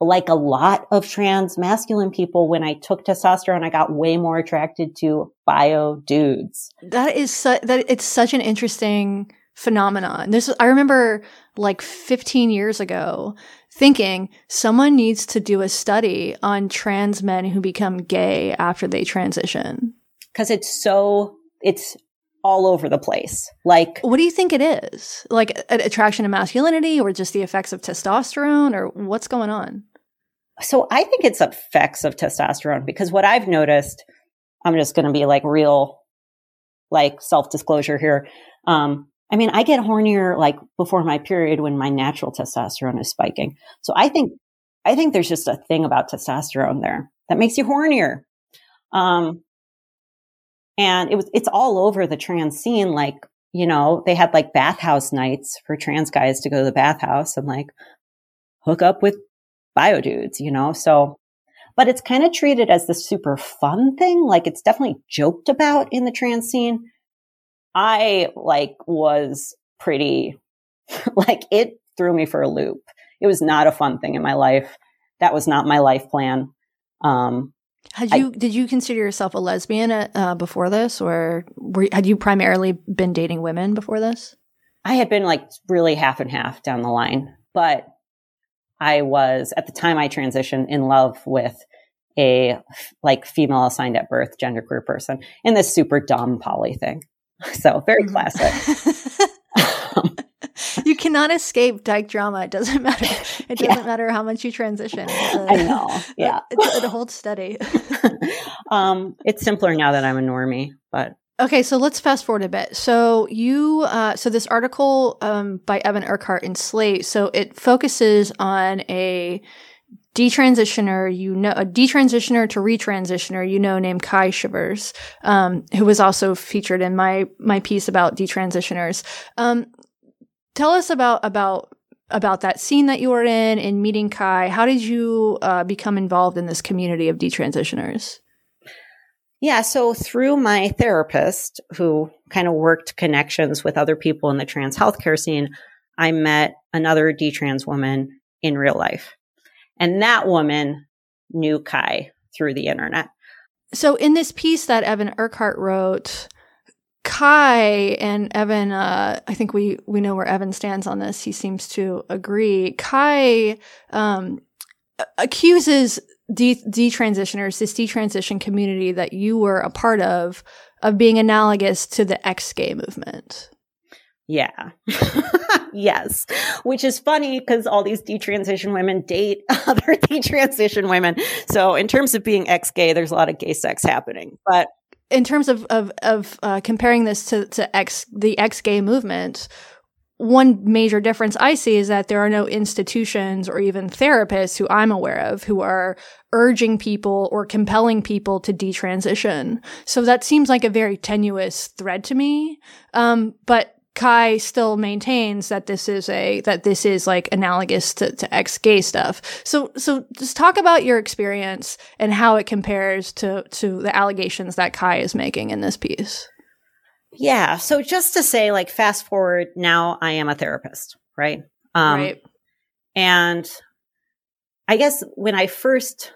like a lot of trans masculine people, when I took testosterone, I got way more attracted to bio dudes. That is su- that it's such an interesting phenomenon. This I remember like 15 years ago thinking someone needs to do a study on trans men who become gay after they transition. Cuz it's so it's all over the place. Like What do you think it is? Like attraction to masculinity or just the effects of testosterone or what's going on? So I think it's effects of testosterone because what I've noticed I'm just going to be like real like self-disclosure here. Um, I mean, I get hornier like before my period when my natural testosterone is spiking. So I think I think there's just a thing about testosterone there that makes you hornier. Um, and it was, it's all over the trans scene. Like, you know, they had like bathhouse nights for trans guys to go to the bathhouse and like hook up with bio dudes, you know? So, but it's kind of treated as the super fun thing. Like it's definitely joked about in the trans scene. I like was pretty, like it threw me for a loop. It was not a fun thing in my life. That was not my life plan. Um, had you I, did you consider yourself a lesbian uh, before this, or were, had you primarily been dating women before this? I had been like really half and half down the line, but I was at the time I transitioned in love with a like female assigned at birth genderqueer person in this super dumb poly thing. So very mm-hmm. classic. you cannot escape dyke drama. It doesn't matter. It doesn't yeah. matter how much you transition. A, I know. Yeah. It's, it holds steady. um, it's simpler now that I'm a normie, but Okay, so let's fast forward a bit. So you, uh, so this article um, by Evan Urquhart in Slate, so it focuses on a detransitioner, you know, a detransitioner to retransitioner, you know, named Ky Schevers, um, who was also featured in my my piece about detransitioners. Um, tell us about about about that scene that you were in in meeting Ky. How did you uh, become involved in this community of detransitioners? Yeah, so through my therapist, who kind of worked connections with other people in the trans healthcare scene, I met another detrans woman in real life. And that woman knew Ky through the internet. So in this piece that Evan Urquhart wrote, Ky and Evan, uh, I think we, we know where Evan stands on this. He seems to agree. Ky, um, accuses de- detransitioners, this detransition community that you were a part of, of being analogous to the ex gay movement. Yeah. yes. Which is funny because all these detransition women date other detransition women. So, in terms of being ex gay, there's a lot of gay sex happening. But in terms of of, of uh, comparing this to, to ex the ex gay movement, one major difference I see is that there are no institutions or even therapists who I'm aware of who are urging people or compelling people to detransition. So that seems like a very tenuous thread to me. Um, but Ky still maintains that this is a that this is like analogous to, to ex gay stuff. So so just talk about your experience and how it compares to to the allegations that Ky is making in this piece. Yeah. So just to say, like, fast forward now, I am a therapist, right? Um, right. And I guess when I first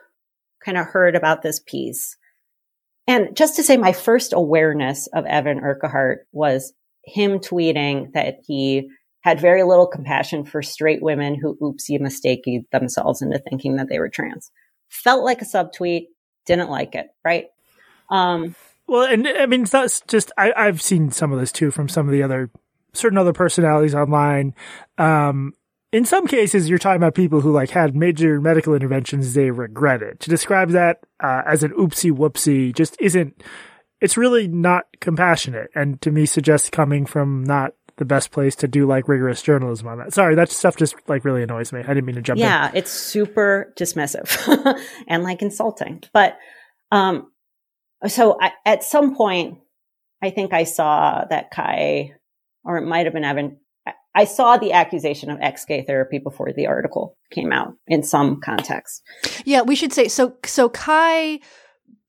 kind of heard about this piece, and just to say, my first awareness of Evan Urquhart was him tweeting that he had very little compassion for straight women who oopsie mistaken themselves into thinking that they were trans. Felt like a subtweet, didn't like it, right? Um, well, and I mean, that's just, I, I've seen some of this too from some of the other, certain other personalities online. Um, in some cases, you're talking about people who like had major medical interventions they regretted. To describe that uh, as an oopsie whoopsie just isn't it's really not compassionate and to me suggests coming from not the best place to do like rigorous journalism on that. Sorry, that stuff just like really annoys me. I didn't mean to jump in. yeah, in. it's super dismissive and like insulting. But um so I, at some point I think I saw that Ky or it might have been Evan I saw the accusation of ex gay therapy before the article came out in some context. Yeah, we should say so so Ky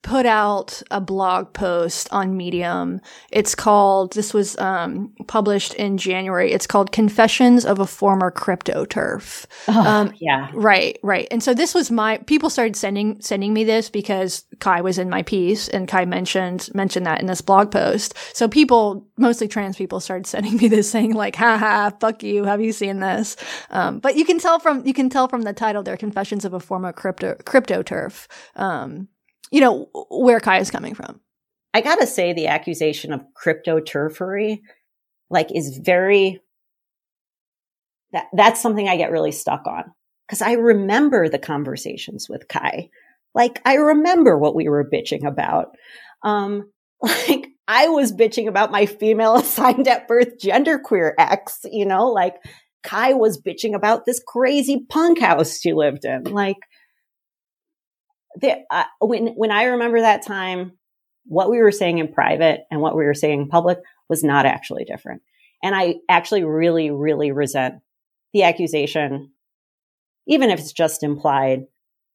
put out a blog post on Medium. It's called, this was um, published in January. It's called Confessions of a Former Crypto TERF. Oh, um, yeah. Right, right. And so this was my, people started sending, sending me this because Ky was in my piece and Ky mentioned, mentioned that in this blog post. So people, mostly trans people started sending me this saying like, haha, fuck you. Have you seen this? Um, but you can tell from, you can tell from the title there, Confessions of a Former Crypto, Crypto TERF. Um, you know, where Ky is coming from. I gotta say, the accusation of crypto turfery, like, is very, that, that's something I get really stuck on. Cause I remember the conversations with Ky. Like, I remember what we were bitching about. Um, like, I was bitching about my female assigned at birth genderqueer ex, you know, like Ky was bitching about this crazy punk house she lived in. Like, the, uh, when when I remember that time, what we were saying in private and what we were saying in public was not actually different. And I actually really, really resent the accusation, even if it's just implied,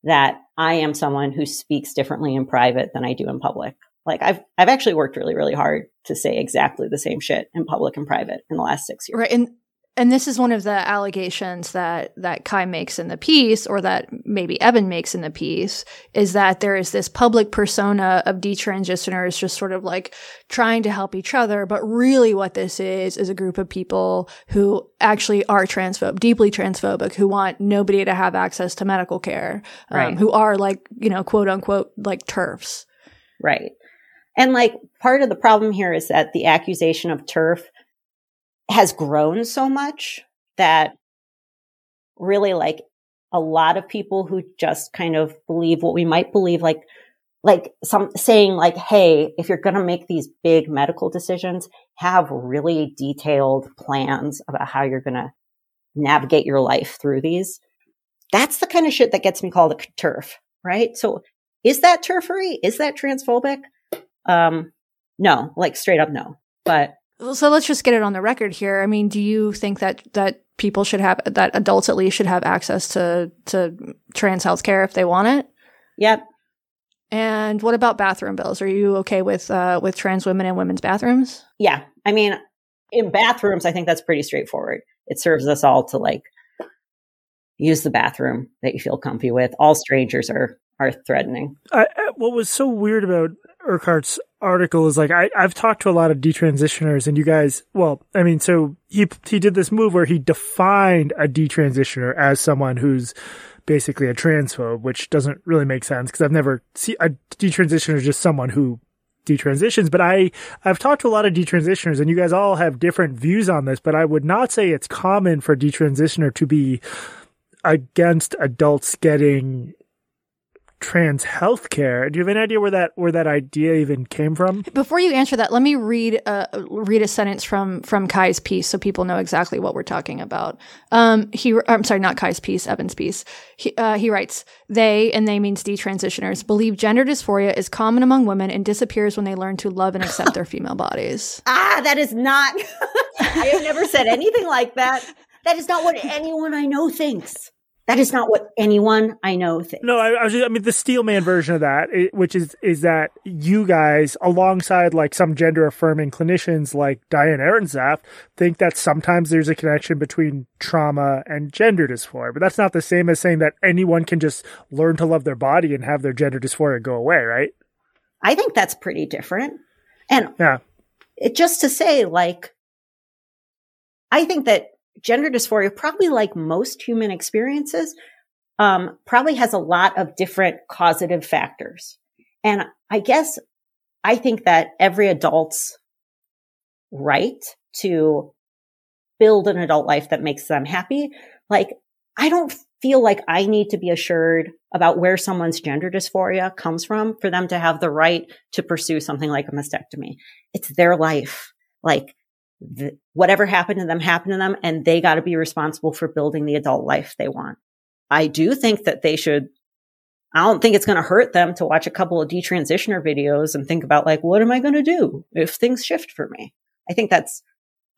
that I am someone who speaks differently in private than I do in public. Like I've I've actually worked really, really hard to say exactly the same shit in public and private in the last six years. Right. And and this is one of the allegations that that Ky makes in the piece, or that maybe Evan makes in the piece, is that there is this public persona of detransitioners just sort of like trying to help each other, but really what this is is a group of people who actually are transphobe, deeply transphobic, who want nobody to have access to medical care, um, Right. who are like you know quote unquote like TERFs. Right. And like part of the problem here is that the accusation of TERF has grown so much that really like a lot of people who just kind of believe what we might believe like like some saying like hey if you're going to make these big medical decisions have really detailed plans about how you're going to navigate your life through these that's the kind of shit that gets me called a TERF right? So is that turfery is that transphobic? Um no like straight up no. But So let's just get it on the record here. I mean, do you think that that people should have that adults at least should have access to to trans health care if they want it? yep And what about bathroom bills? Are you okay with uh, with trans women in women's bathrooms? yeah i mean in bathrooms i think that's pretty straightforward it serves us all to like use the bathroom that you feel comfy with all strangers are are threatening I, I- what was so weird about Urquhart's article is like I, I've talked to a lot of detransitioners, and you guys, well, I mean, so he he did this move where he defined a detransitioner as someone who's basically a transphobe, which doesn't really make sense because I've never seen a detransitioner is just someone who detransitions. But I I've talked to a lot of detransitioners, and you guys all have different views on this. But I would not say it's common for detransitioner to be against adults getting trans healthcare. Do you have any idea where that where that idea even came from? Before you answer that, let me read uh, read a sentence from from Ky's piece so people know exactly what we're talking about. Um, he, I'm sorry, not Ky's piece, Evan's piece. He, uh, he writes, "They and they means detransitioners believe gender dysphoria is common among women and disappears when they learn to love and accept their female bodies." ah that is not i have never said anything like that that is not what anyone i know thinks that is not what anyone i know thinks No, I, I was just, I mean the Steelman version of that, which is is that you guys, alongside like some gender affirming clinicians like Diane Ehrensaft, think that sometimes there's a connection between trauma and gender dysphoria. But that's not the same as saying that anyone can just learn to love their body and have their gender dysphoria go away, right? i think that's pretty different and Yeah. it just to say like i think that gender dysphoria probably like most human experiences um, probably has a lot of different causative factors. And i guess i think that every adult's right to build an adult life that makes them happy. Like i don't feel like i need to be assured about where someone's gender dysphoria comes from for them to have the right to pursue something like a mastectomy. It's their life. Like th- whatever happened to them happened to them and they got to be responsible for building the adult life they want. I do think that they should, I don't think it's going to hurt them to watch a couple of detransitioner videos and think about like, what am I going to do if things shift for me? I think that's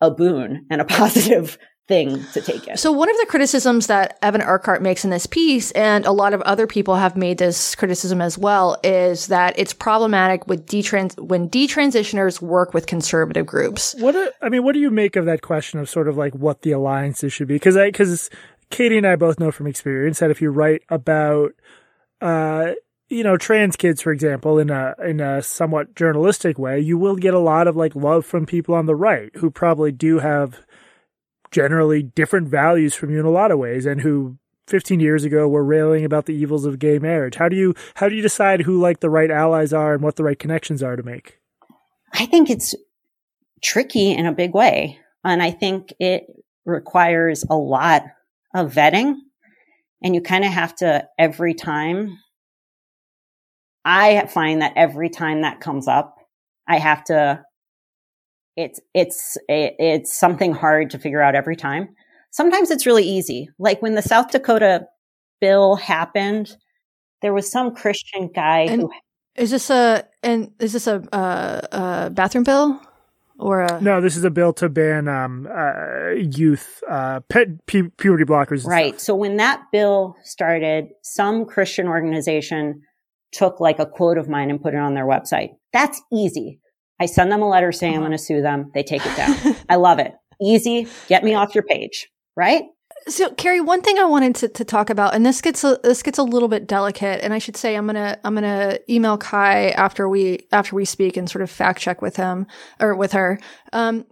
a boon and a positive thing to take in. So one of the criticisms that Evan Urquhart makes in this piece, and a lot of other people have made this criticism as well, is that it's problematic with detrans- when detransitioners work with conservative groups. What do, I mean, what do you make of that question of sort of like what the alliances should be? Because I because Katie and I both know from experience that if you write about, uh, you know, trans kids, for example, in a in a somewhat journalistic way, you will get a lot of like love from people on the right who probably do have generally different values from you in a lot of ways, and who 15 years ago were railing about the evils of gay marriage. How do you how do you decide who like the right allies are and what the right connections are to make? I think it's tricky in a big way. And I think it requires a lot of vetting. And you kind of have to every time. I find that every time that comes up, I have to, it's, it's, it's something hard to figure out every time. sometimes it's really easy. Like when the South Dakota bill happened, there was some Christian guy And- who Is this a and is this a uh, uh, bathroom bill or a No, this is a bill to ban um, uh, youth uh, pet pu- puberty blockers. and Right. stuff. So when that bill started, some Christian organization took like a quote of mine and put it on their website. That's easy. I send them a letter saying I'm Uh-huh. going to sue them. They take it down. I love it. Easy. Get me off your page. Right? So, Carey, one thing I wanted to, to talk about, and this gets a, this gets a little bit delicate, and I should say I'm gonna I'm gonna email Ky after we after we speak and sort of fact check with him or with her. Um,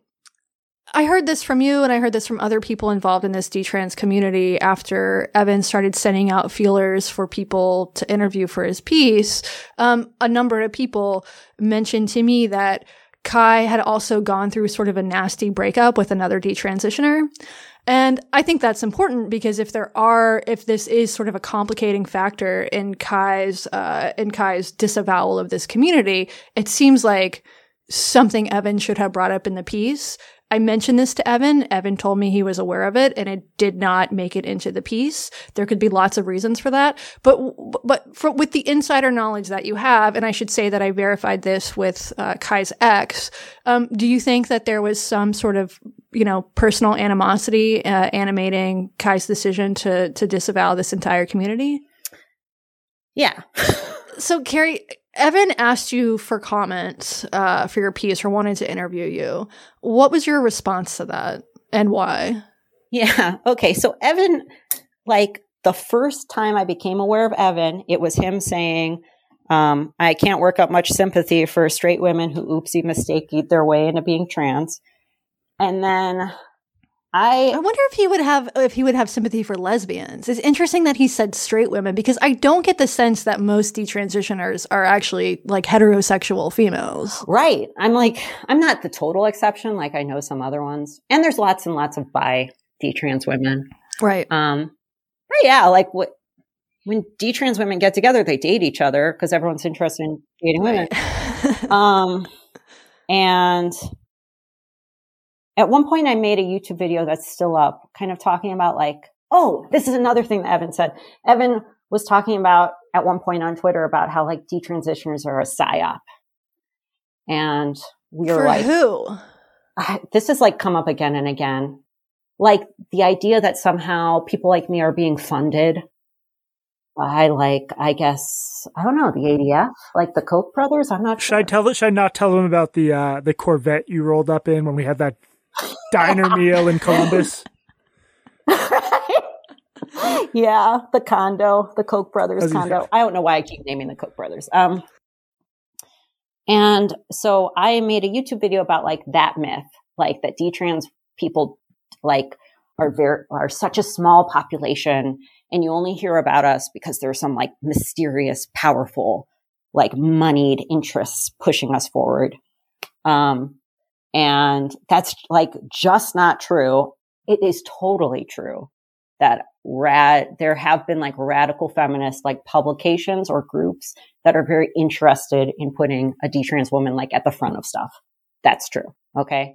I heard this from you, and I heard this from other people involved in this detrans community after Evan started sending out feelers for people to interview for his piece. Um, a number of people mentioned to me that Ky had also gone through sort of a nasty breakup with another detransitioner. And I think that's important because if there are, if this is sort of a complicating factor in Ky's, uh, in Ky's disavowal of this community, it seems like something Evan should have brought up in the piece. I mentioned this to Evan. Evan told me he was aware of it and it did not make it into the piece. There could be lots of reasons for that. But, but for, with the insider knowledge that you have, and I should say that I verified this with uh, Ky's ex, um, do you think that there was some sort of, you know, personal animosity uh, animating Ky's decision to, to disavow this entire community? Yeah. So, Carey, Evan asked you for comments uh, for your piece or wanted to interview you. What was your response to that and why? Yeah. Okay. So Evan, like the first time I became aware of Evan, it was him saying, um, I can't work up much sympathy for straight women who oopsie mistake their way into being trans. And then I I, wonder if he would have if he would have sympathy for lesbians. It's interesting that he said straight women because I don't get the sense that most detransitioners are actually like heterosexual females. right. I'm like, I'm not the total exception. Like I know some other ones and there's lots and lots of bi D-trans women. Right. Um, but yeah, like what, when D-trans women get together, they date each other because everyone's interested in dating women. um, and at one point I made a YouTube video that's still up, kind of talking about like, oh, this is another thing that Evan said. Evan was talking about at one point on Twitter about how like detransitioners are a psyop. And we were For like, who? This has like come up again and again. Like the idea that somehow people like me are being funded by like, I guess, I don't know, the ADF, like the Koch brothers. I'm not Should I sure. tell? Should I not tell them about the uh, the Corvette you rolled up in when we had that diner meal in Columbus? yeah, the condo, the Koch brothers As condo. I don't know why I keep naming the Koch brothers. Um, and so I made a YouTube video about like that myth, like that detrans people like are very are such a small population, and you only hear about us because there's some like mysterious, powerful, like moneyed interests pushing us forward. Um, and that's like just not true. It is totally true that rad there have been like radical feminist like publications or groups that are very interested in putting a detrans woman like at the front of stuff. That's true. Okay.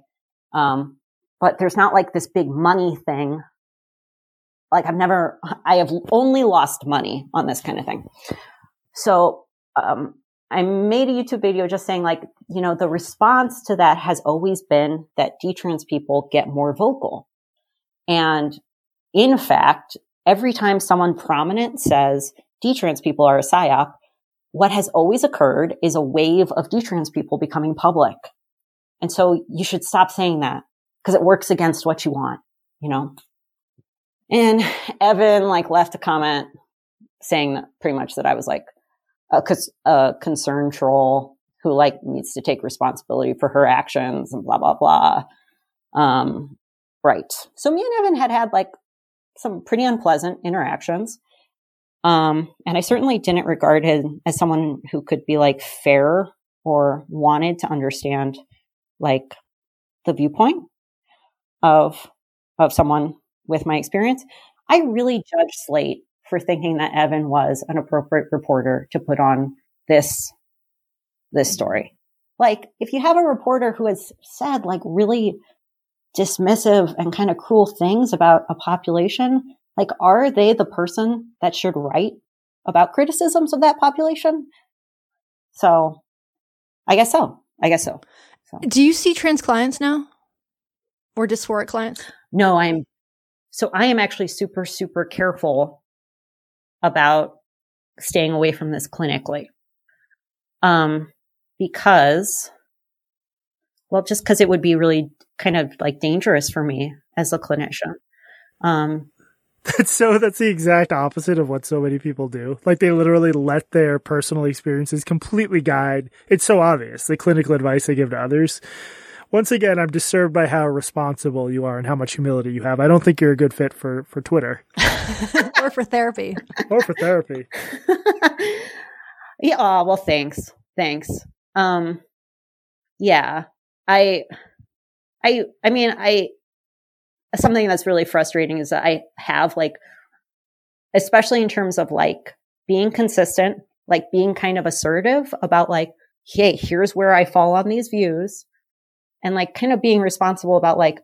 Um, but there's not like this big money thing. Like I've never, I have only lost money on this kind of thing. So, um, I made a YouTube video just saying like, you know, the response to that has always been that detrans people get more vocal. And in fact, every time someone prominent says detrans people are a psyop, what has always occurred is a wave of detrans people becoming public. And so you should stop saying that because it works against what you want, you know? And Evan like left a comment saying pretty much that I was like a, a concern troll who like needs to take responsibility for her actions and blah, blah, blah. Um, right. So me and Evan had had like some pretty unpleasant interactions. Um, and I certainly didn't regard him as someone who could be like fair or wanted to understand like the viewpoint of of someone with my experience. I really judge Slate for thinking that Evan was an appropriate reporter to put on this this story. Like if you have a reporter who has said like really dismissive and kind of cruel things about a population, like, are they the person that should write about criticisms of that population? So I guess so. I guess so. so. Do you see trans clients now or dysphoric clients? No, I'm so I am actually super, super careful about staying away from this clinically. Um, because, well, just because it would be really kind of like dangerous for me as a clinician. Um, that's so that's the exact opposite of what so many people do. Like they literally let their personal experiences completely guide. It's so obvious the clinical advice they give to others. Once again, I'm disturbed by how responsible you are and how much humility you have. I don't think you're a good fit for for Twitter or for therapy. or for therapy. yeah. Oh, well, thanks. Thanks. Um, yeah. I, I, I mean, I something that's really frustrating is that I have like, especially in terms of like being consistent, like being kind of assertive about like, hey, here's where I fall on these views and like kind of being responsible about like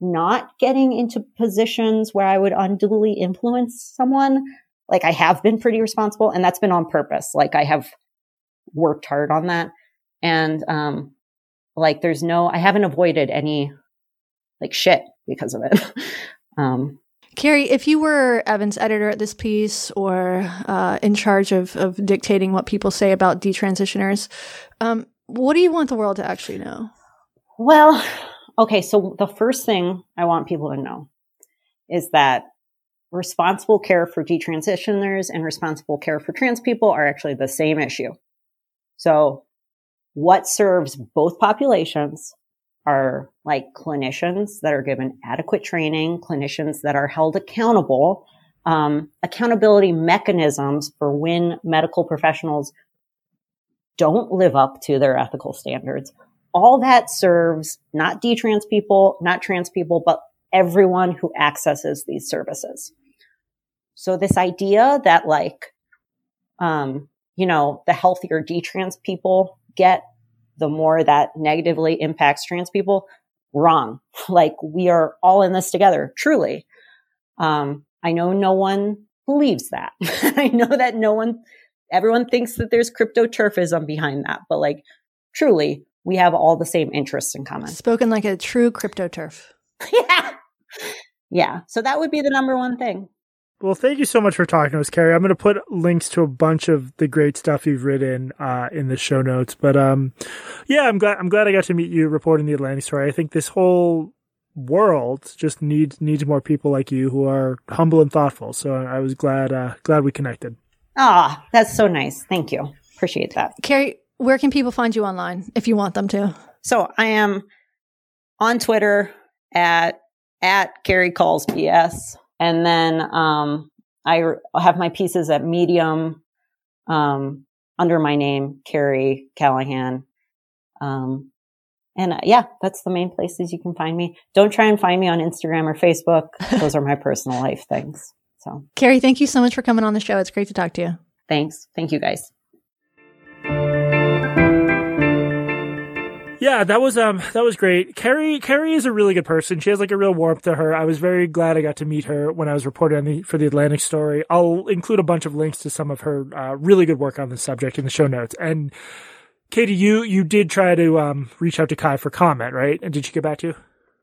not getting into positions where I would unduly influence someone. Like I have been pretty responsible and that's been on purpose. Like I have worked hard on that. And, um, like there's no, I haven't avoided any like shit because of it. um, Carey, if you were Evan's editor at this piece or uh, in charge of, of dictating what people say about detransitioners, um, what do you want the world to actually know? Well, okay, so the first thing I want people to know is that responsible care for detransitioners and responsible care for trans people are actually the same issue. So what serves both populations are like clinicians that are given adequate training, clinicians that are held accountable, um, accountability mechanisms for when medical professionals don't live up to their ethical standards. All that serves not detrans people, not trans people, but everyone who accesses these services. So this idea that like, um, you know, the healthier detrans people get the more that negatively impacts trans people, wrong. Like we are all in this together, truly. Um, I know no one believes that. I know that no one, everyone thinks that there's crypto TERFism behind that, but like truly, we have all the same interests in common. Spoken like a true crypto TERF. yeah. Yeah. So that would be the number one thing. Well, thank you so much for talking to us, Carey. I'm going to put links to a bunch of the great stuff you've written uh, in the show notes. But um, yeah, I'm glad I'm glad I got to meet you reporting the Atlantic story. I think this whole world just needs needs more people like you who are humble and thoughtful. So I was glad uh, glad we connected. Ah, that's so nice. Thank you. Appreciate that. Carey, where can people find you online if you want them to? So I am on Twitter at at Carey Calls BS. And then um, I have my pieces at Medium um, under my name, Carey Callahan. Um, and uh, yeah, that's the main places you can find me. Don't try and find me on Instagram or Facebook. Those are my personal life things. So, Carey, thank you so much for coming on the show. It's great to talk to you. Thanks. Thank you guys. Yeah, that was um that was great. Carey Carey is a really good person. She has like a real warmth to her. I was very glad I got to meet her when I was reporting on the for the Atlantic story. I'll include a bunch of links to some of her uh, really good work on the subject in the show notes. And Katie, you you did try to um reach out to Ky for comment, right? And did she get back to you?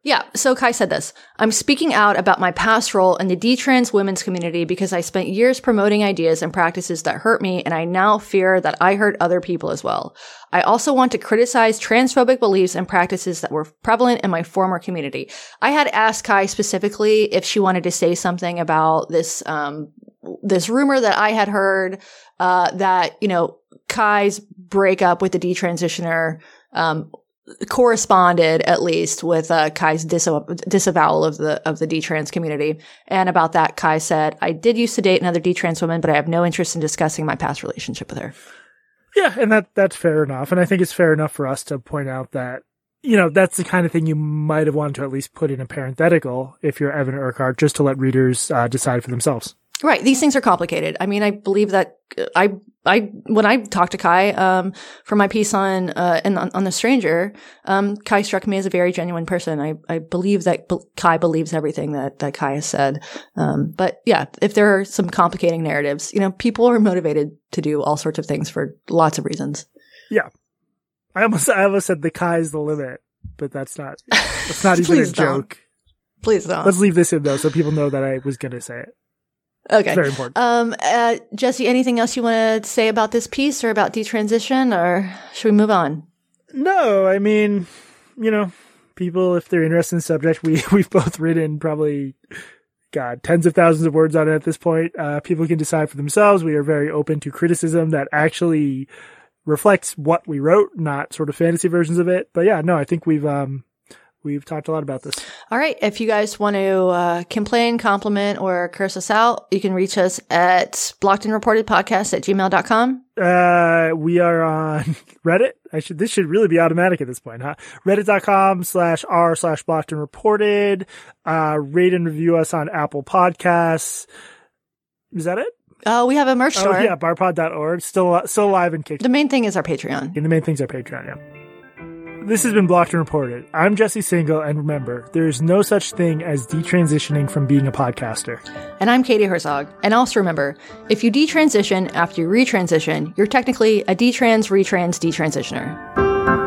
Yeah, so Ky said this. I'm speaking out about my past role in the D-trans women's community because I spent years promoting ideas and practices that hurt me, and I now fear that I hurt other people as well. I also want to criticize transphobic beliefs and practices that were prevalent in my former community. I had asked Ky specifically if she wanted to say something about this, um, this rumor that I had heard, uh, that, you know, Ky's breakup with the detransitioner, um, corresponded at least with uh, Ky's disavowal of the of the detrans community. And about that, Ky said, "I did used to date another D-trans woman, but I have no interest in discussing my past relationship with her." Yeah, and that that's fair enough, and I think it's fair enough for us to point out that you know that's the kind of thing you might have wanted to at least put in a parenthetical if you're Evan Urquhart, just to let readers uh, decide for themselves. Right. These things are complicated. I mean, I believe that uh, I, I, when I talked to Ky, um, for my piece on, uh, and on, on the stranger, um, Ky struck me as a very genuine person. I, I believe that B- Ky believes everything that, that Ky has said. Um, but yeah, if there are some complicating narratives, you know, people are motivated to do all sorts of things for lots of reasons. Yeah. I almost, I almost said the Kai is the limit, but that's not, that's not even a don't. joke. Please don't. Let's leave this in though, so people know that I was going to say it. Okay. It's very important. Um, uh, Jesse, anything else you want to say about this piece or about detransition, or should we move on? No, I mean, you know, people if they're interested in the subject, we we've both written probably God tens of thousands of words on it at this point. Uh, people can decide for themselves. We are very open to criticism that actually reflects what we wrote, not sort of fantasy versions of it. But yeah, no, I think we've um we've talked a lot about this. All right. If you guys want to uh, complain, compliment, or curse us out, you can reach us at blocked and reported podcast at gmail.com. Uh, we are on Reddit. I should, this should really be automatic at this point, huh? Reddit.com slash r slash blocked and reported. Uh, rate and review us on Apple Podcasts. Is that it? Uh, we have a merch store. Oh yeah, barpod.org. Still, still alive and kicking. The main thing is our Patreon. And the main things our Patreon, yeah. This has been Blocked and Reported. I'm Jesse Singal, and remember, there is no such thing as detransitioning from being a podcaster. And I'm Katie Herzog. And also remember, if you detransition after you retransition, you're technically a detrans, retrans, detransitioner.